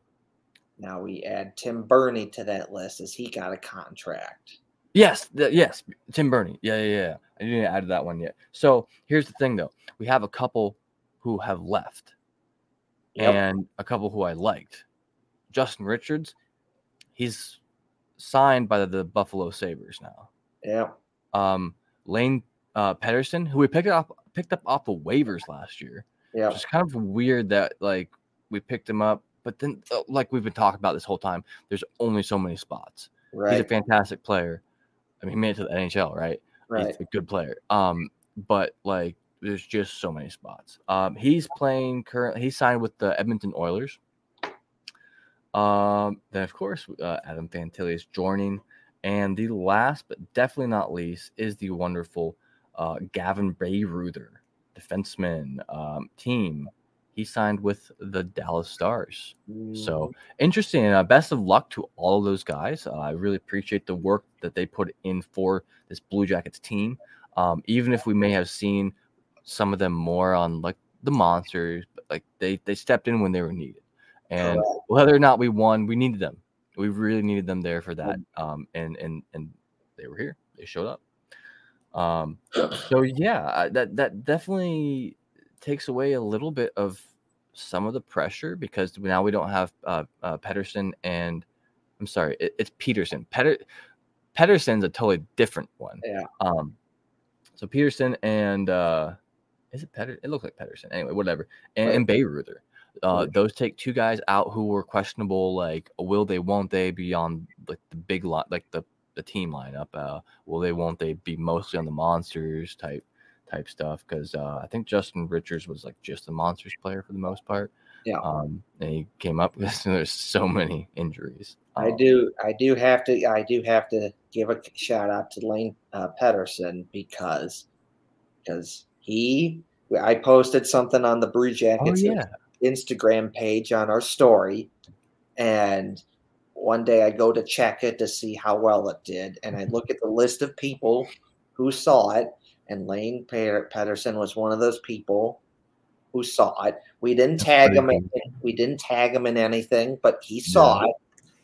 now we add Tim Berni to that list as he got a contract. Yes, yes, Tim Berni. Yeah, yeah, yeah. I didn't add that one yet. So here's the thing, though. We have a couple who have left, Yep. and a couple who I liked. Justin Richards, he's signed by the, Buffalo Sabres now. Yeah. Um, Lane uh, Pederson, who we picked up picked up off the waivers last year. Yeah. It's kind of weird that like we picked him up, but then uh, like we've been talking about this whole time, there's only so many spots. He's a fantastic player. I mean, he made it to the NHL, right? Right. He's a good player. Um, but like there's just so many spots. Um, he's playing currently. He signed with the Edmonton Oilers. Um, then of course uh, Adam Fantilli is joining, and the last but definitely not least is the wonderful uh, Gavin Bayreuther, defenseman um, team. He signed with the Dallas Stars. So interesting. Uh, best of luck to all of those guys. Uh, I really appreciate the work that they put in for this Blue Jackets team. Um, even if we may have seen some of them more on like the monsters, but like they they stepped in when they were needed. And Correct. whether or not we won, we needed them. We really needed them there for that. Um, and and and they were here. They showed up. Um, so yeah, that that definitely takes away a little bit of some of the pressure because now we don't have uh, uh Pedersen and I'm sorry, it, it's Peterson. Peter, Pedersen's a totally different one. Yeah. Um, so Peterson and uh, is it Petter? It looks like Pedersen. Anyway, whatever. And, Right. and Bayreuther. Uh, those take two guys out who were questionable. Like, will they? Won't they be on like the big lot, like the the team lineup? Uh, will they? Won't they be mostly on the monsters type type stuff? Because uh, I think Justin Richards was like just a monsters player for the most part. Yeah. Um, and he came up with there's so many injuries. I Um, do. I do have to. I do have to give a shout out to Lane uh, Pederson because because he. I posted something on the Brew Oh Jackets yeah. Instagram page on our story, and one day I go to check it to see how well it did, and I look at the list of people who saw it, and Lane Pederson was one of those people who saw it. We didn't tag him. In, we didn't tag him in anything, but he saw it.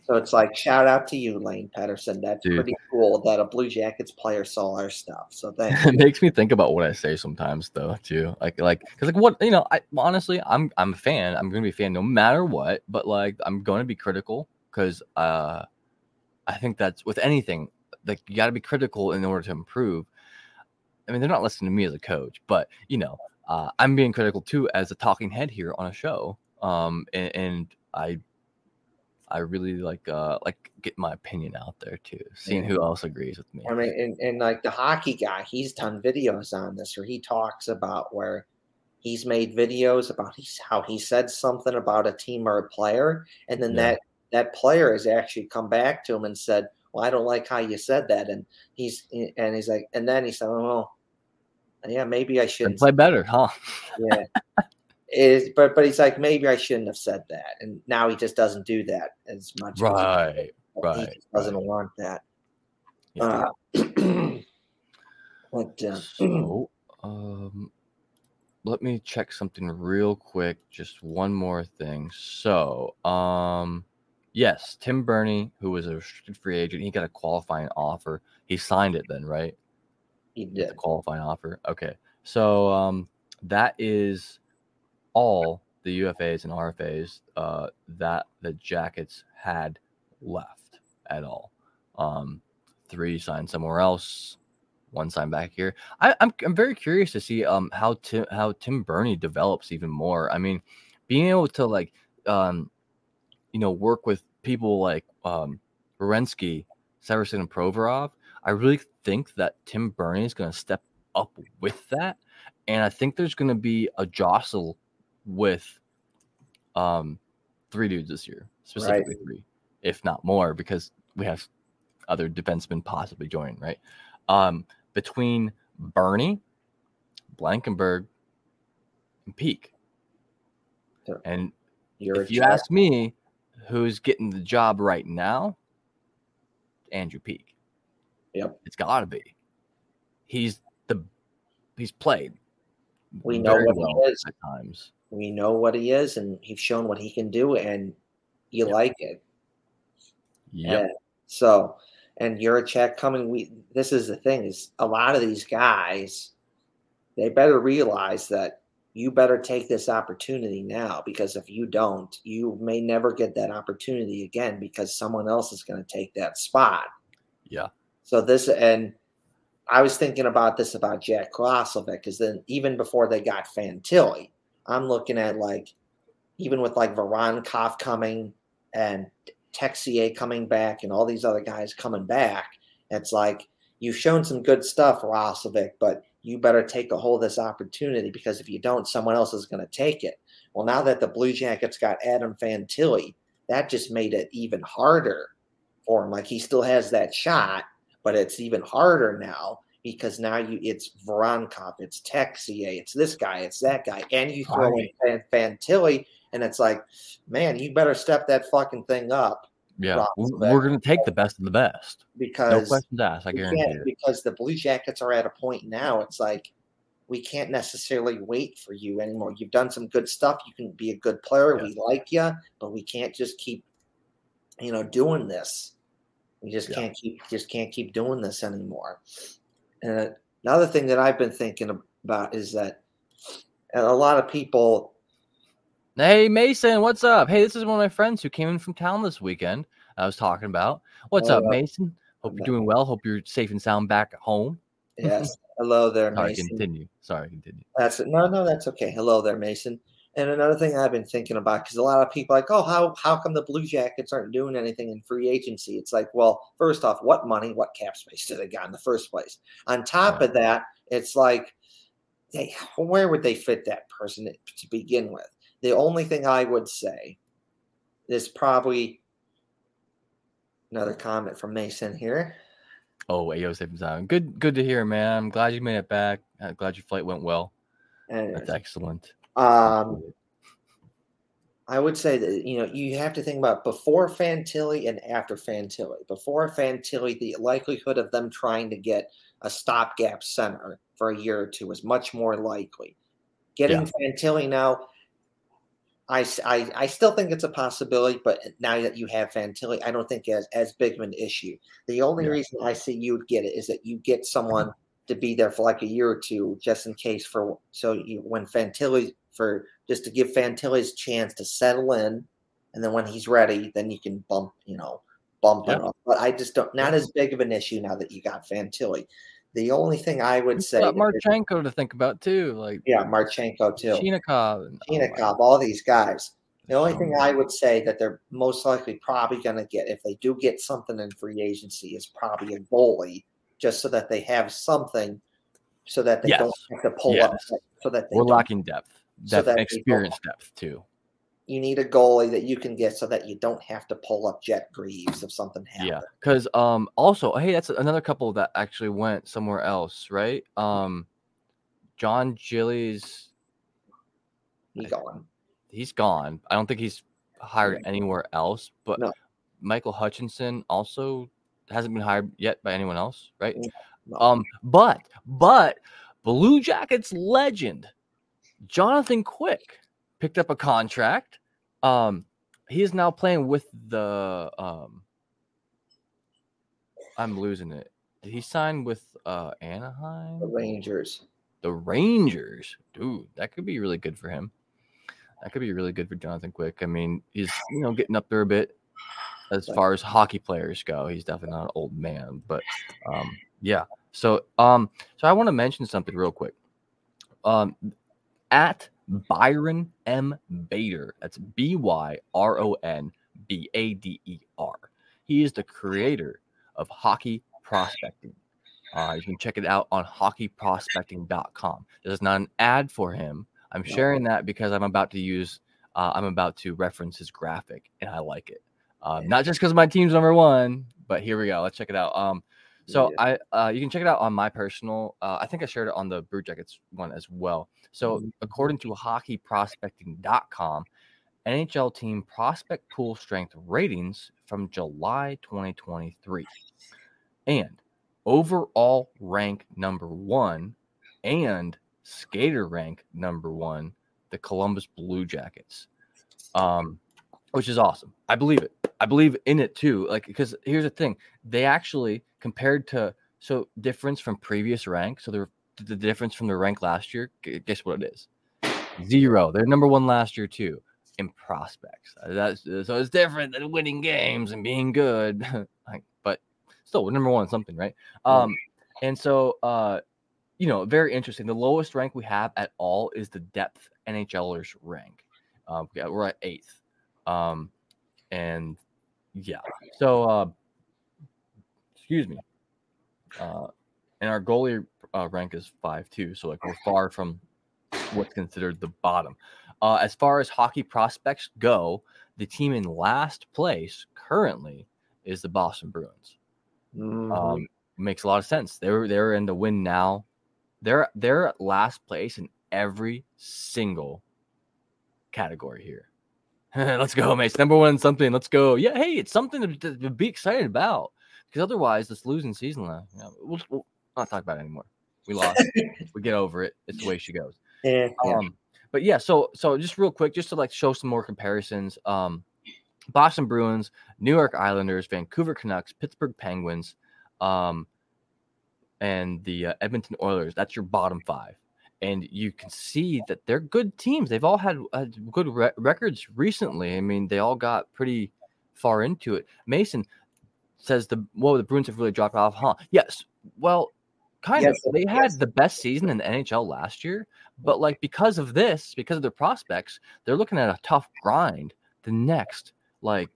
So it's like shout out to you, Lane Pederson. That's Dude. pretty cool that a Blue Jackets player saw our stuff. So that it makes me think about what I say sometimes, though, too. Like, like, because like what you know, I honestly, I'm I'm a fan. I'm gonna be a fan no matter what. But like, I'm going to be critical because uh, I think that's with anything. Like, you got to be critical in order to improve. I mean, they're not listening to me as a coach, but you know, uh, I'm being critical too as a talking head here on a show. Um, and, and I, I really like uh like get my opinion out there too, seeing who else agrees with me. I mean, and, and like the hockey guy, he's done videos on this where he talks about where he's made videos about how he said something about a team or a player, and then Yeah. that that player has actually come back to him and said, "Well, I don't like how you said that," and he's and he's like, and then he said, "Oh, well, yeah, maybe I shouldn't." play better, huh? yeah. Is but but he's like maybe I shouldn't have said that, and now he just doesn't do that as much. as he- Right, he right, doesn't right. want that. Yeah. Uh, but uh, so, um, let me check something real quick. Just one more thing. So, um, yes, Tim Berni, who was a restricted free agent, he got a qualifying offer. He signed it then, right? he did. The qualifying offer. Okay. So, um, that is all the UFAs and RFAs uh, that the Jackets had left at all. Um, three signed somewhere else, one signed back here. I, I'm I'm very curious to see um how Tim how Tim Berni develops even more. I mean, being able to like um you know work with people like um Werenski, Severson, and Provorov. I really think that Tim Berni is going to step up with that, and I think there's going to be a jostle with um three dudes this year, specifically three, if not more, because we have other defensemen possibly joining, right? Um, between Berni, Blankenburg, and Peeke. Sure. And You're if you ask me who's getting the job right now, Andrew Peeke. Yep. It's gotta be. He's the he's played. We know what he is. at times. we know what he is, and he's shown what he can do, and you Yep. like it. Yeah. So, and you're a check coming. We this is the thing is a lot of these guys, they better realize that you better take this opportunity now because if you don't, you may never get that opportunity again because someone else is going to take that spot. Yeah. So this and I was thinking about this about Jack Roslovic because then even before they got Fantilli, I'm looking at like even with like Voronkov coming and Texier coming back and all these other guys coming back, it's like you've shown some good stuff, Roslovic, but you better take a hold of this opportunity because if you don't, someone else is going to take it. Well, now that the Blue Jackets got Adam Fantilli, that just made it even harder for him. Like he still has that shot, but it's even harder now because now you it's Voronkov, it's Texier, it's this guy, it's that guy, and you throw right. in Fantilli, and it's like, man, you better step that fucking thing up. Yeah, we're going to take the best of the best because no questions asked. I guarantee it. Because the Blue Jackets are at a point now. It's like we can't necessarily wait for you anymore. You've done some good stuff. You can be a good player. Yeah. We like you, but we can't just keep, you know, doing this. We just yeah. can't keep just can't keep doing this anymore. And another thing that I've been thinking about is that a lot of people Hey Mason, what's up? Hey, this is one of my friends who came in from town this weekend. I was talking about. What's up, Mason? Hope you're doing well. Hope you're safe and sound back at home. Yes. Hello there, Sorry, Mason. continue. Sorry, continue. That's it. No, no, that's okay. Hello there, Mason. And another thing I've been thinking about because a lot of people are like, oh, how how come the Blue Jackets aren't doing anything in free agency? It's like, well, first off, what money, what cap space did they got in the first place? On top right. of that, it's like, hey, where would they fit that person to begin with? The only thing I would say is probably another comment from Mason here. Oh, Ayo Safe Good, good to hear, man. I'm glad you made it back. I'm glad your flight went well. And, That's excellent. Um, I would say that you know you have to think about before Fantilli and after Fantilli. Before Fantilli, the likelihood of them trying to get a stopgap center for a year or two is much more likely. Getting yeah. Fantilli now, I, I, I still think it's a possibility, but now that you have Fantilli, I don't think as as big of an issue. The only yeah. reason I see you would get it is that you get mm-hmm. someone to be there for like a year or two, just in case for so you, when Fantilli for just to give Fantilli's chance to settle in, and then when he's ready, then you can bump you know bump yeah. him up. But I just don't not as big of an issue now that you got Fantilli. The only thing I would say Marchenko to think about too, like yeah, Marchenko too, Chinakhov, Chinakhov, oh all these guys. The only thing I would say that they're most likely probably going to get, if they do get something in free agency, is probably a goalie, just so that they have something, so that they yes. don't have to pull yes. up, so that we're lacking depth, depth, so experience depth too you need a goalie that you can get so that you don't have to pull up Jet Greaves if something happens. Yeah, because um also hey that's another couple that actually went somewhere else, right? Um, Jon Gillies, he's gone. He's gone. I don't think he's hired anywhere else. But no. Michael Hutchinson also hasn't been hired yet by anyone else, right? No. Um, but but Blue Jackets legend Jonathan Quick picked up a contract. Um, he is now playing with the. Um, I'm losing it. Did he sign with uh, Anaheim? The Rangers. The Rangers, dude, that could be really good for him. That could be really good for Jonathan Quick. I mean, he's you know getting up there a bit as far as hockey players go. He's definitely not an old man, but um, yeah. So um, so I want to mention something real quick. Um, at Byron M. Bader. That's B Y R O N B A D E R. He is the creator of hockey prospecting. Uh, you can check it out on hockeyprospecting.com. There's not an ad for him. I'm sharing that because I'm about to use, uh, I'm about to reference his graphic and I like it. Uh, not just because my team's number one, but here we go. Let's check it out. Um, so yeah. I uh, you can check it out on my personal. Uh, I think I shared it on the Blue Jackets one as well. So mm-hmm. according to hockeyprospecting.com, NHL team prospect pool strength ratings from July 2023, and overall rank number one and skater rank number one, the Columbus Blue Jackets. Um, which is awesome. I believe it. I believe in it too. Like because here's the thing, they actually compared to so difference from previous rank. So the the difference from the rank last year. Guess what it is? Zero. They're number one last year too in prospects. Uh, That's so it's different than winning games and being good. like, but still, we're number one something, right? Um, and so uh, you know, very interesting. The lowest rank we have at all is the depth NHLers rank. Um, yeah, we're at eighth. Um, and yeah, so uh, excuse me. Uh, and our goalie uh, rank is five two, So like we're far from what's considered the bottom. Uh, as far as hockey prospects go, the team in last place currently is the Boston Bruins. Mhm. Um, makes a lot of sense. They're they're in the win now. They're they're at last place in every single category here. Let's go, mates. Number one, something. Let's go. Yeah, hey, it's something to, to be excited about because otherwise, this losing season, uh, you know, we'll, we'll not talk about it anymore. We lost. we get over it. It's the way she goes. yeah, yeah. Um, but yeah, so so just real quick, just to like show some more comparisons. Um, Boston Bruins, New York Islanders, Vancouver Canucks, Pittsburgh Penguins, um, and the uh, Edmonton Oilers. That's your bottom five, and you can see that they're good teams. They've all had uh, good re- records recently. I mean, they all got pretty far into it. Mason says the well, the Bruins have really dropped off, huh? Yes. Well, kind Yes, of. They had the best season in the NHL last year, but like because of this, because of their prospects, they're looking at a tough grind the next like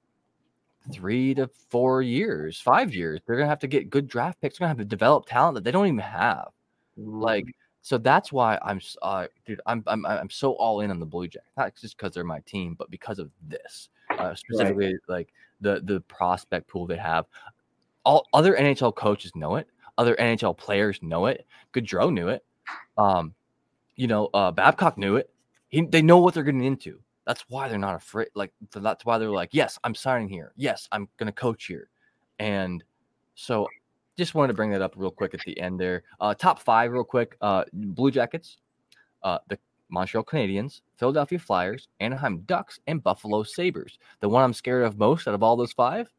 three to four years, five years. They're gonna have to get good draft picks. They're gonna have to develop talent that they don't even have. Like, so that's why I'm, uh, dude, I'm, I'm, I'm so all in on the Blue Jackets. Not just because they're my team, but because of this, uh, specifically like the the prospect pool they have. All other NHL coaches know it. Other NHL players know it. Goodrow knew it. Um, you know, uh, Babcock knew it. He, they know what they're getting into. That's why they're not afraid. Like that's why they're like, yes, I'm signing here. Yes, I'm gonna coach here. And so, just wanted to bring that up real quick at the end there. Uh, top five, real quick. Uh, Blue Jackets, uh, the Montreal Canadiens, Philadelphia Flyers, Anaheim Ducks, and Buffalo Sabres. The one I'm scared of most out of all those five,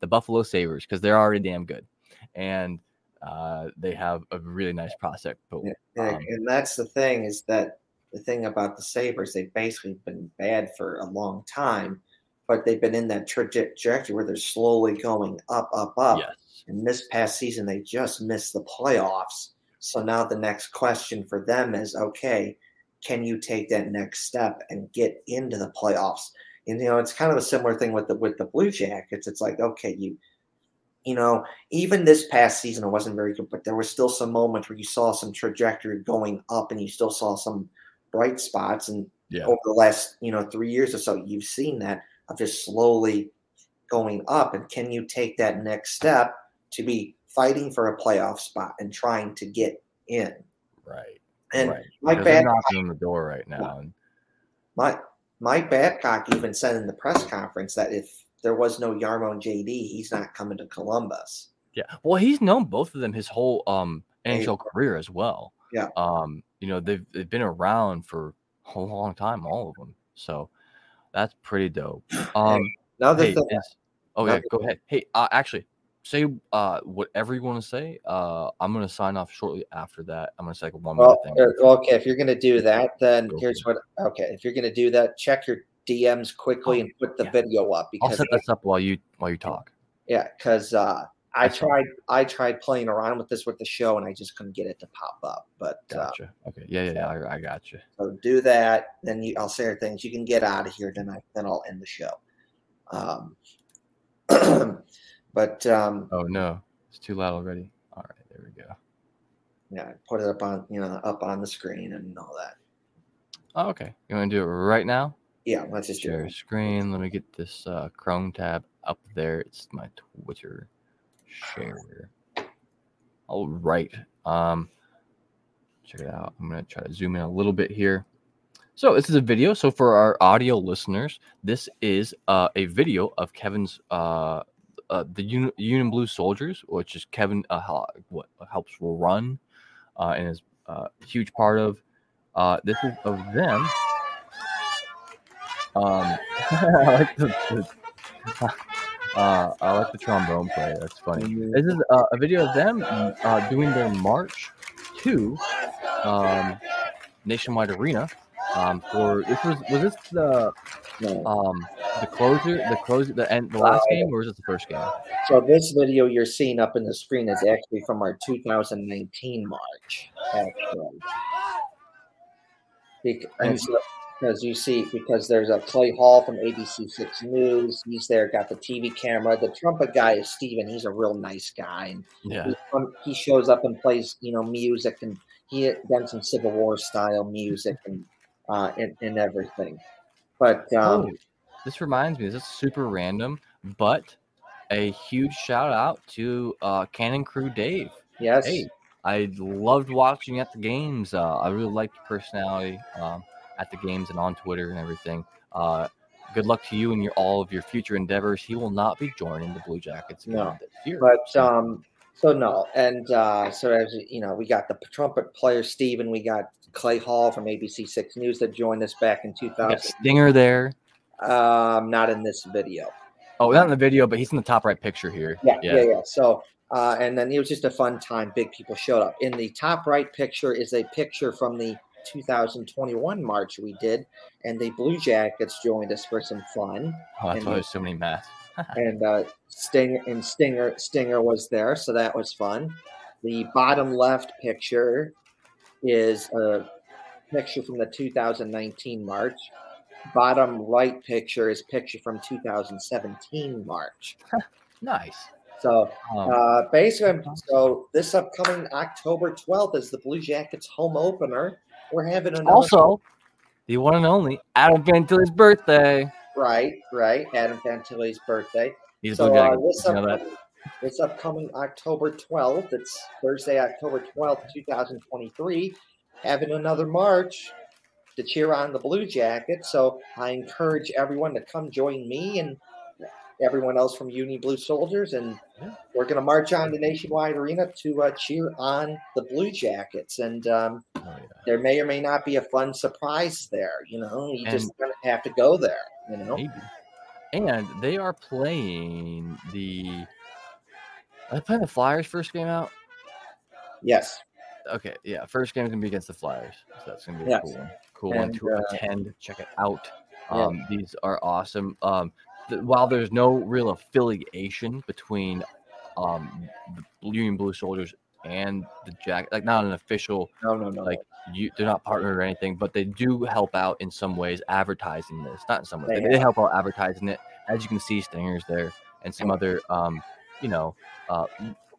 the Buffalo Sabres, because they're already damn good, and uh, they have a really nice prospect and, Um, and that's the thing is that the thing about the Sabres, they've basically been bad for a long time, but they've been in that trajectory where they're slowly going up, up, up. Yes. And this past season, they just missed the playoffs. So now the next question for them is okay, can you take that next step and get into the playoffs? And you know, it's kind of a similar thing with the with the Blue Jackets. It's like, okay, you you know, even this past season it wasn't very good, but there was still some moments where you saw some trajectory going up and you still saw some bright spots. And Yeah. over the last, you know, three years or so, you've seen that of just slowly going up. And can you take that next step to be fighting for a playoff spot and trying to get in? Right. And right. Mike Babcock, knocking on the door right now. Mike, Mike Babcock even said in the press conference that if there was no Jarmo and JD, he's not coming to Columbus. yeah. Well, he's known both of them his whole um. NHL career as well. Yeah. Um, you know, they've they've been around for a long time, all of them. So that's pretty dope. Um Another hey, thing, is- oh yeah, another go ahead. Hey, uh, actually, say uh whatever you want to say. Uh I'm gonna sign off shortly after that. I'm gonna say like one Well, minute thing. uh, okay, if you're going to do that, then here's what. Okay, if you're going to do that, check your DMs quickly Oh, and put the yeah. video up I'll because set this up while you while you talk. yeah, because uh, I That's tried I tried playing around with this with the show and I just couldn't get it to pop up. But uh, Gotcha. Okay. Yeah, yeah, yeah. I, I got you. so do that, then you, I'll say your things. You can get out of here. tonight. Then I'll end the show. Um, but um, Oh no, it's too loud already. All right, there we go. yeah, put it up on you know up on the screen and all that. Oh, okay. You want to do it right now? Yeah, let's just do Share it. screen. Let me get this uh, Chrome tab up there. It's my Twitter share. All right. Um, check it out. I'm gonna try to zoom in a little bit here. So this is a video. So for our audio listeners, this is uh, a video of Kevin's uh, uh, the Union, Union Blue Soldiers, which is Kevin uh, what helps run uh, and is uh, a huge part of. Uh, this is of them. Um, I like the, the- uh, I like the trombone player. That's funny. This is uh, a video of them uh, doing their march to um, Nationwide Arena Um, for this was was this the um the closer the closer the end the last game or is it the first game? So this video you're seeing up in the screen is actually from our 2019 March. Actually. Bec- and And- so- because you see, because there's a Clay Hall from ABC Six News. He's there, got the TV camera. The trumpet guy is Steven. He's a real nice guy, and Yeah. he, he shows up and plays, you know, music, and he had done some Civil War style music and uh, and, and everything. But um, Oh, this reminds me, this is super random, but a huge shout out to uh Cannon Crew Dave. yes, Hey, I loved watching at the games. Uh, I really liked your personality um, at the games and on Twitter and everything. Uh, good luck to you and your all of your future endeavors. He will not be joining the Blue Jackets again No, this year. But so- um, so no, and uh, so as you know, we got the trumpet player Steven, we got Clay Hall from ABC Six News that joined us back in 2000. Stinger there. Um, not in this video. Oh, not in the video, but he's in the top right picture here. Yeah, yeah, yeah. So, uh, and then it was just a fun time. Big people showed up. In the top right picture is a picture from the 2021 March we did, and the Blue Jackets joined us for some fun. Oh, that's and why the- there's so many masks. and uh, Stinger and Stinger Stinger was there, so that was fun. The bottom left picture is a picture from the 2019 March. Bottom right picture is picture from 2017 March. Nice. So Um, uh, basically, so this upcoming October 12th is the Blue Jackets home opener. We're having another also, the one and only Adam Fantilli's birthday. right, right, Adam Fantilli's birthday. He's So uh, this, upcoming, this upcoming October 12th, it's Thursday, October 12th, 2023, having another march to cheer on the Blue Jackets. So I encourage everyone to come join me and everyone else from Uni Blue Soldiers, and we're going to march on to Nationwide Arena to uh, cheer on the Blue Jackets. And um, Oh, yeah. there may or may not be a fun surprise there. You know, you just And- gonna have to go there. You know, Maybe. And they are playing the. Are they playing the Flyers first game out? yes. Okay, yeah. First game is gonna be against the Flyers. So that's gonna be Yes. a cool one. Cool one to uh, attend. Check it out. Yeah. Um, These are awesome. Um, th- while there's no real affiliation between um, the Union Blue Soldiers and the Jack, like not an official No, no, no. like you they're not partnered or anything, but they do help out in some ways advertising this. Not in some ways, They they, they help out advertising it. As you can see, Stingers there and some other, um, you know, uh,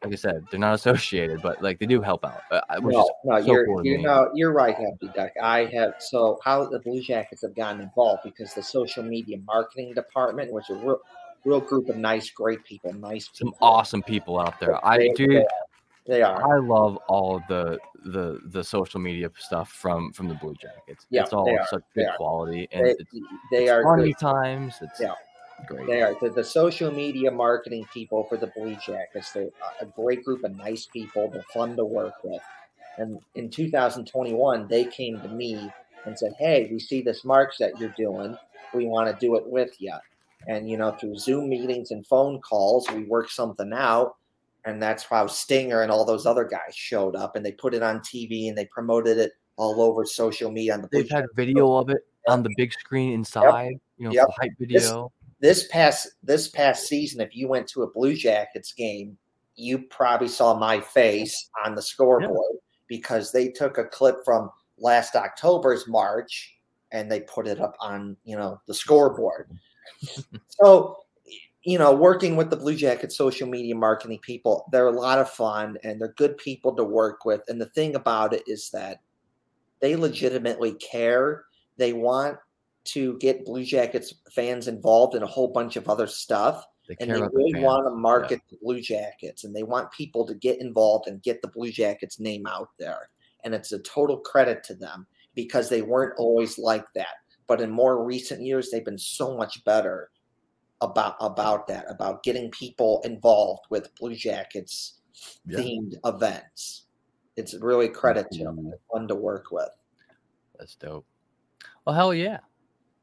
like I said, they're not associated, but like they do help out. Uh, no, no, so you're cool you me. know you're right, Happy Duck. I have so how the Blue Jackets have gotten involved because the social media marketing department was a real, real group of nice, great people, nice some awesome people out there. I They- dude, They are. I love all of the the the social media stuff from from the Blue Jackets. Yeah, it's all such good quality and They, it's, they it's are funny good. times. It's Yeah. Great. They are the, the social media marketing people for the Blue Jackets. They're a great group of nice people. They're fun to work with. And in 2021, they came to me and said, "Hey, we see this march that you're doing. We want to do it with you." And you know, through Zoom meetings and phone calls, we worked something out. And that's how Stinger and all those other guys showed up, and they put it on TV and they promoted it all over social media on the Blue They've had video of it on the big screen inside. You know, Yep. the hype video. this past this past season, if you went to a Blue Jackets game, you probably saw my face on the scoreboard because they took a clip from last October's March and they put it up on you know the scoreboard. so you know, working with the Blue Jackets social media marketing people, they're a lot of fun and they're good people to work with. And the thing about it is that they legitimately care. They want to get Blue Jackets fans involved in a whole bunch of other stuff. They And they about the really want to market the Blue Jackets and they want people to get involved and get the Blue Jackets name out there. And it's a total credit to them because they weren't always like that. But in more recent years, they've been so much better about about that, about getting people involved with Blue Jackets Yeah. themed events. It's really credit to them. They're fun to work with. That's dope. Well, hell yeah.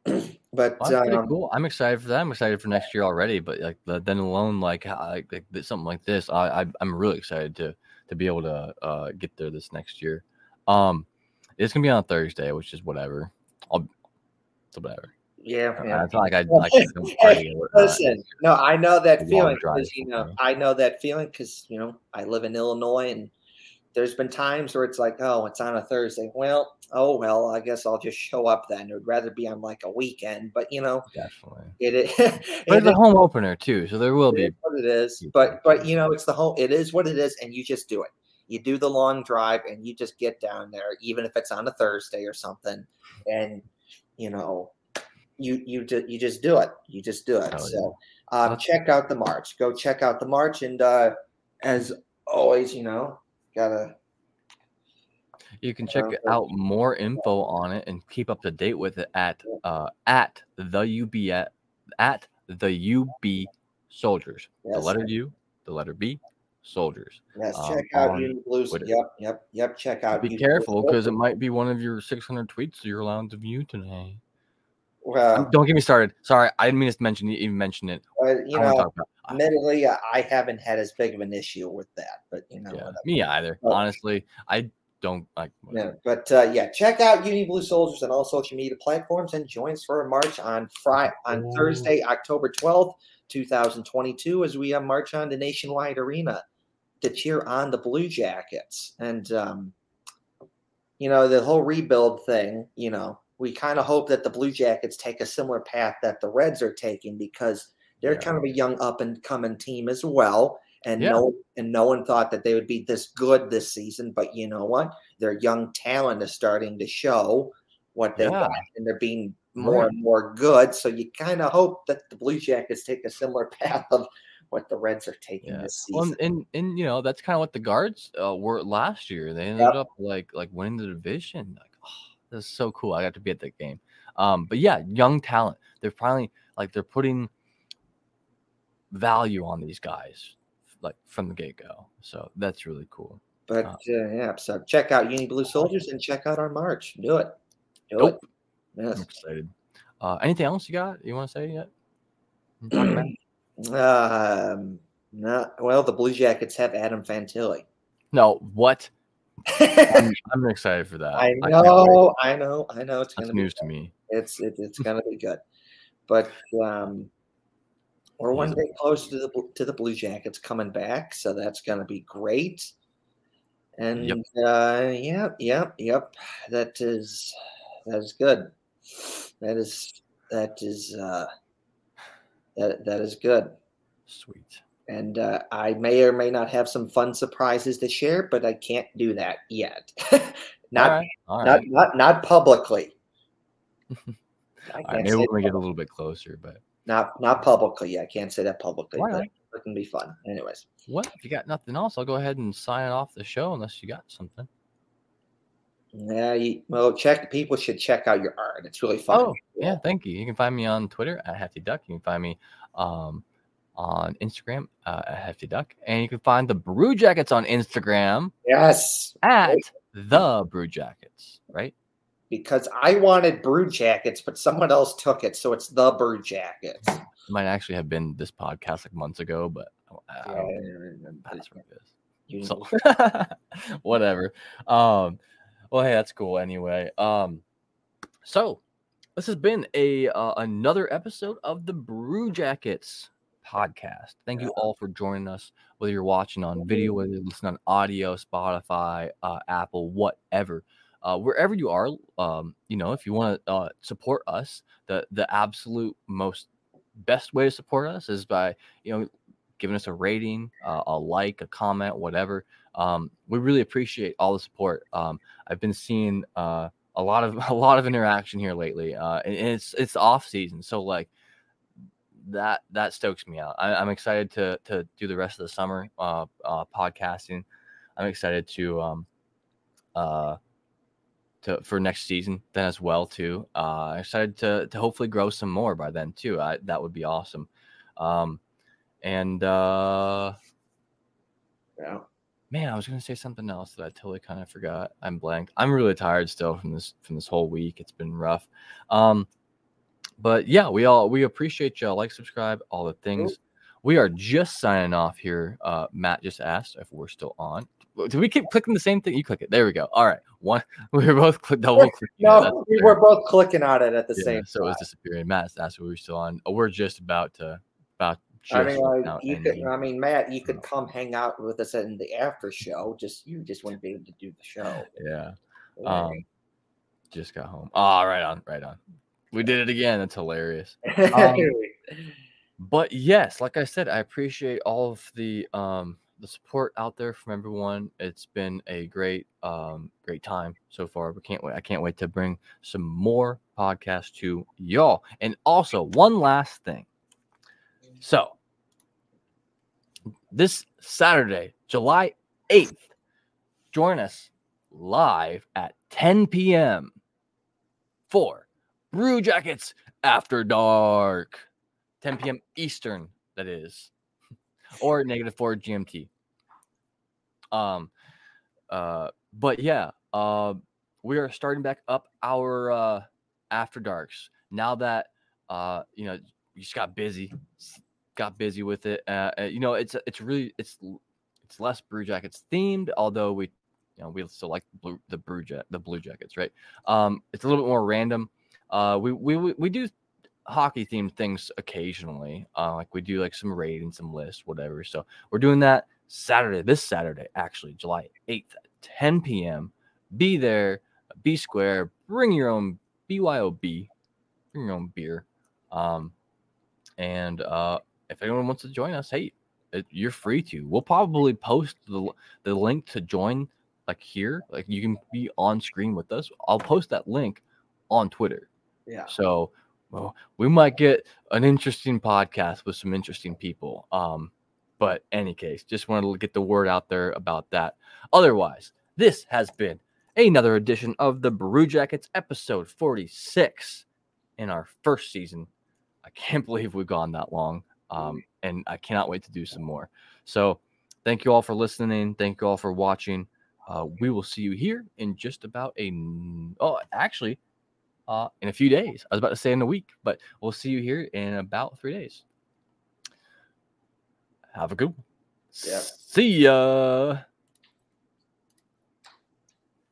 But Well, um, cool. I'm excited for that. I'm excited for next year already. But like, the, then alone, like, like, like something like this, I, I I'm really excited to to be able to uh, get there this next year. Um, it's gonna be on Thursday, which is whatever. I'll so whatever. Yeah, yeah. It's not like I Well, like to go party or, uh, Listen, no, I know that feeling because you know. I know that feeling because you know I live in Illinois and there's been times where it's like, oh, it's on a Thursday. Well, oh well, I guess I'll just show up then. It would rather be on like a weekend, but you know, definitely. it is. But it it's a home opener too, so there will it be what it is. But but you know, it's the whole. It is what it is, and you just do it. You do the long drive, and you just get down there, even if it's on a Thursday or something, and you know, you you just you just do it. You just do it. Yeah. so um, check out the march. Go check out the march, and uh, as always, you know, gotta You can check out more info on it and keep up to date with it at uh at the UB at, at the UB soldiers. The Yes. letter U, the letter B, soldiers. yes um, check out on Blues. Twitter. Yep, yep, yep. Check out. Be careful because it might be one of your 600 tweets you're allowed to view today. Well, Um, Don't get me started. Sorry, I didn't mean to mention even mention it. but, you I know, talk about- I- admittedly, I I haven't had as big of an issue with that, but you know, yeah, me either. Oh. Honestly, I don't like. Yeah, but uh, yeah, check out Uni Blue Soldiers on all social media platforms and join us for a march on Friday on Ooh. Thursday, October twelfth, two thousand twenty-two, as we uh, march on the Nationwide Arena to cheer on the Blue Jackets. And um, you know the whole rebuild thing. You know, we kind of hope that the Blue Jackets take a similar path that the Reds are taking because they're Yeah. kind of a young up and coming team as well. And Yeah. no and no one thought that they would be this good this season, but you know what? Their young talent is starting to show what they Yeah. and they're being more Right. and more good. So you kind of hope that the Blue Jackets take a similar path of what the Reds are taking Yeah. this Well, season. and, and and you know that's kind of what the guards uh, were last year. They ended Yep. up like like winning the division. Like, oh, that's so cool. I got to be at that game. Um, but yeah, young talent. They're finally like they're putting value on these guys, like from the get go. So that's really cool. but uh, yeah, so check out Uni Blue Soldiers and check out our march. Do it. Do Nope. it. Yes. I'm excited. Uh, anything else you got? You want to say yet? You talk about? Um, no, well, the Blue Jackets have Adam Fantilli. no, what? I'm, I'm excited for that. I know, I know, I know. It's That's gonna be news to me. it's it, it's gonna be good, but um, we're one day closer to the to the Blue Jackets coming back, so that's gonna be great. And uh, yep, yep, yep. That is that is good. That is that is uh, that that is good. Sweet. And uh, I may or may not have some fun surprises to share, but I can't do that yet. not, all right. All not, right. not, not publicly. I can't maybe when we get a little bit closer, but not not publicly. Yeah, I can't say that publicly. All but right. It can be fun. Anyways, well, if you got nothing else, I'll go ahead and sign off the show unless you got something. yeah. You, well, check. People should check out your art. It's really fun. Oh, yeah, thank you. You can find me on Twitter at Hefty Duck. You can find me um, on Instagram uh, at Hefty Duck, and you can find the Brew Jackets on Instagram Yes, at the Brew Jackets. Right? Because I wanted Brew Jackets, but someone else took it, so it's the Brew Jackets. It might actually have been this podcast like months ago, but I, don't that's what it is. So whatever. Um, well, hey, that's cool anyway. Um, so this has been a uh, another episode of the Brew Jackets podcast. Thank you all for joining us. Whether you're watching on video, whether you're listening on audio, Spotify, uh, Apple, whatever. Uh, wherever you are, um, you know, if you want to uh, support us, the the absolute most best way to support us is by you know giving us a rating, uh, a like, a comment, whatever. Um, we really appreciate all the support. Um, I've been seeing uh, a lot of a lot of interaction here lately, uh, and it's it's off season, so like that that stokes me out. I, I'm excited to to do the rest of the summer uh, uh, podcasting. I'm excited to um, uh, to for next season then as well too. Uh, excited to to hopefully grow some more by then too. I, that would be awesome. Um, and uh, Yeah. man, I was gonna say something else that I totally kind of forgot. I'm blank. I'm really tired still from this from this whole week. It's been rough. Um, but yeah, we all we appreciate y'all. Like, subscribe, all the things. We are just signing off here. Uh, Matt just asked if we're still on. Do we keep clicking the same thing? You click it. There we go. All right. One. We were both click, double clicking. No, we were both clicking on it at the Yeah, same so it was disappearing. Matt asked what we were still on. Oh, we're just about to about. I mean, like, you could. I mean, Matt, you could come hang out with us in the after show. Just you just wouldn't be able to do the show. Yeah. Um, just got home. Oh, right on, right on. We did it again. That's hilarious. um, But yes, like I said, I appreciate all of the um the support out there from everyone. It's been a great um great time so far. We can't wait. I can't wait to bring some more podcasts to y'all. And also, one last thing. So, this Saturday, July 8th, join us live at 10 p.m. for Brew Jackets After Dark. 10 p.m. Eastern, that is, or negative four GMT. Um, uh, but yeah, uh, we are starting back up our uh after darks now that uh you know you just got busy, got busy with it. Uh, uh, you know, it's it's really it's it's less Brew Jackets themed, although we you know we still like blue the Brew Jack the Blue Jackets, right? Um, it's a little bit more random. Uh, we we- we do hockey themed things occasionally. Uh, like we do like some raid and some lists, whatever. So we're doing that Saturday, this Saturday, actually, July 8th 10 p.m. Be there, be square, bring your own BYOB, bring your own beer. Um, and uh, if anyone wants to join us, hey, it, you're free to. We'll probably post the, the link to join like here. Like you can be on screen with us. I'll post that link on Twitter. yeah. So well, we might get an interesting podcast with some interesting people. Um, but any case, just wanted to get the word out there about that. Otherwise, this has been another edition of the Brew Jackets, episode 46 in our first season. I can't believe we've gone that long. Um, and I cannot wait to do some more. So thank you all for listening. Thank you all for watching. Uh, we will see you here in just about a oh actually uh, in a few days. I was about to say in a week, but we'll see you here in about three days. Have a good one. Yeah. See ya.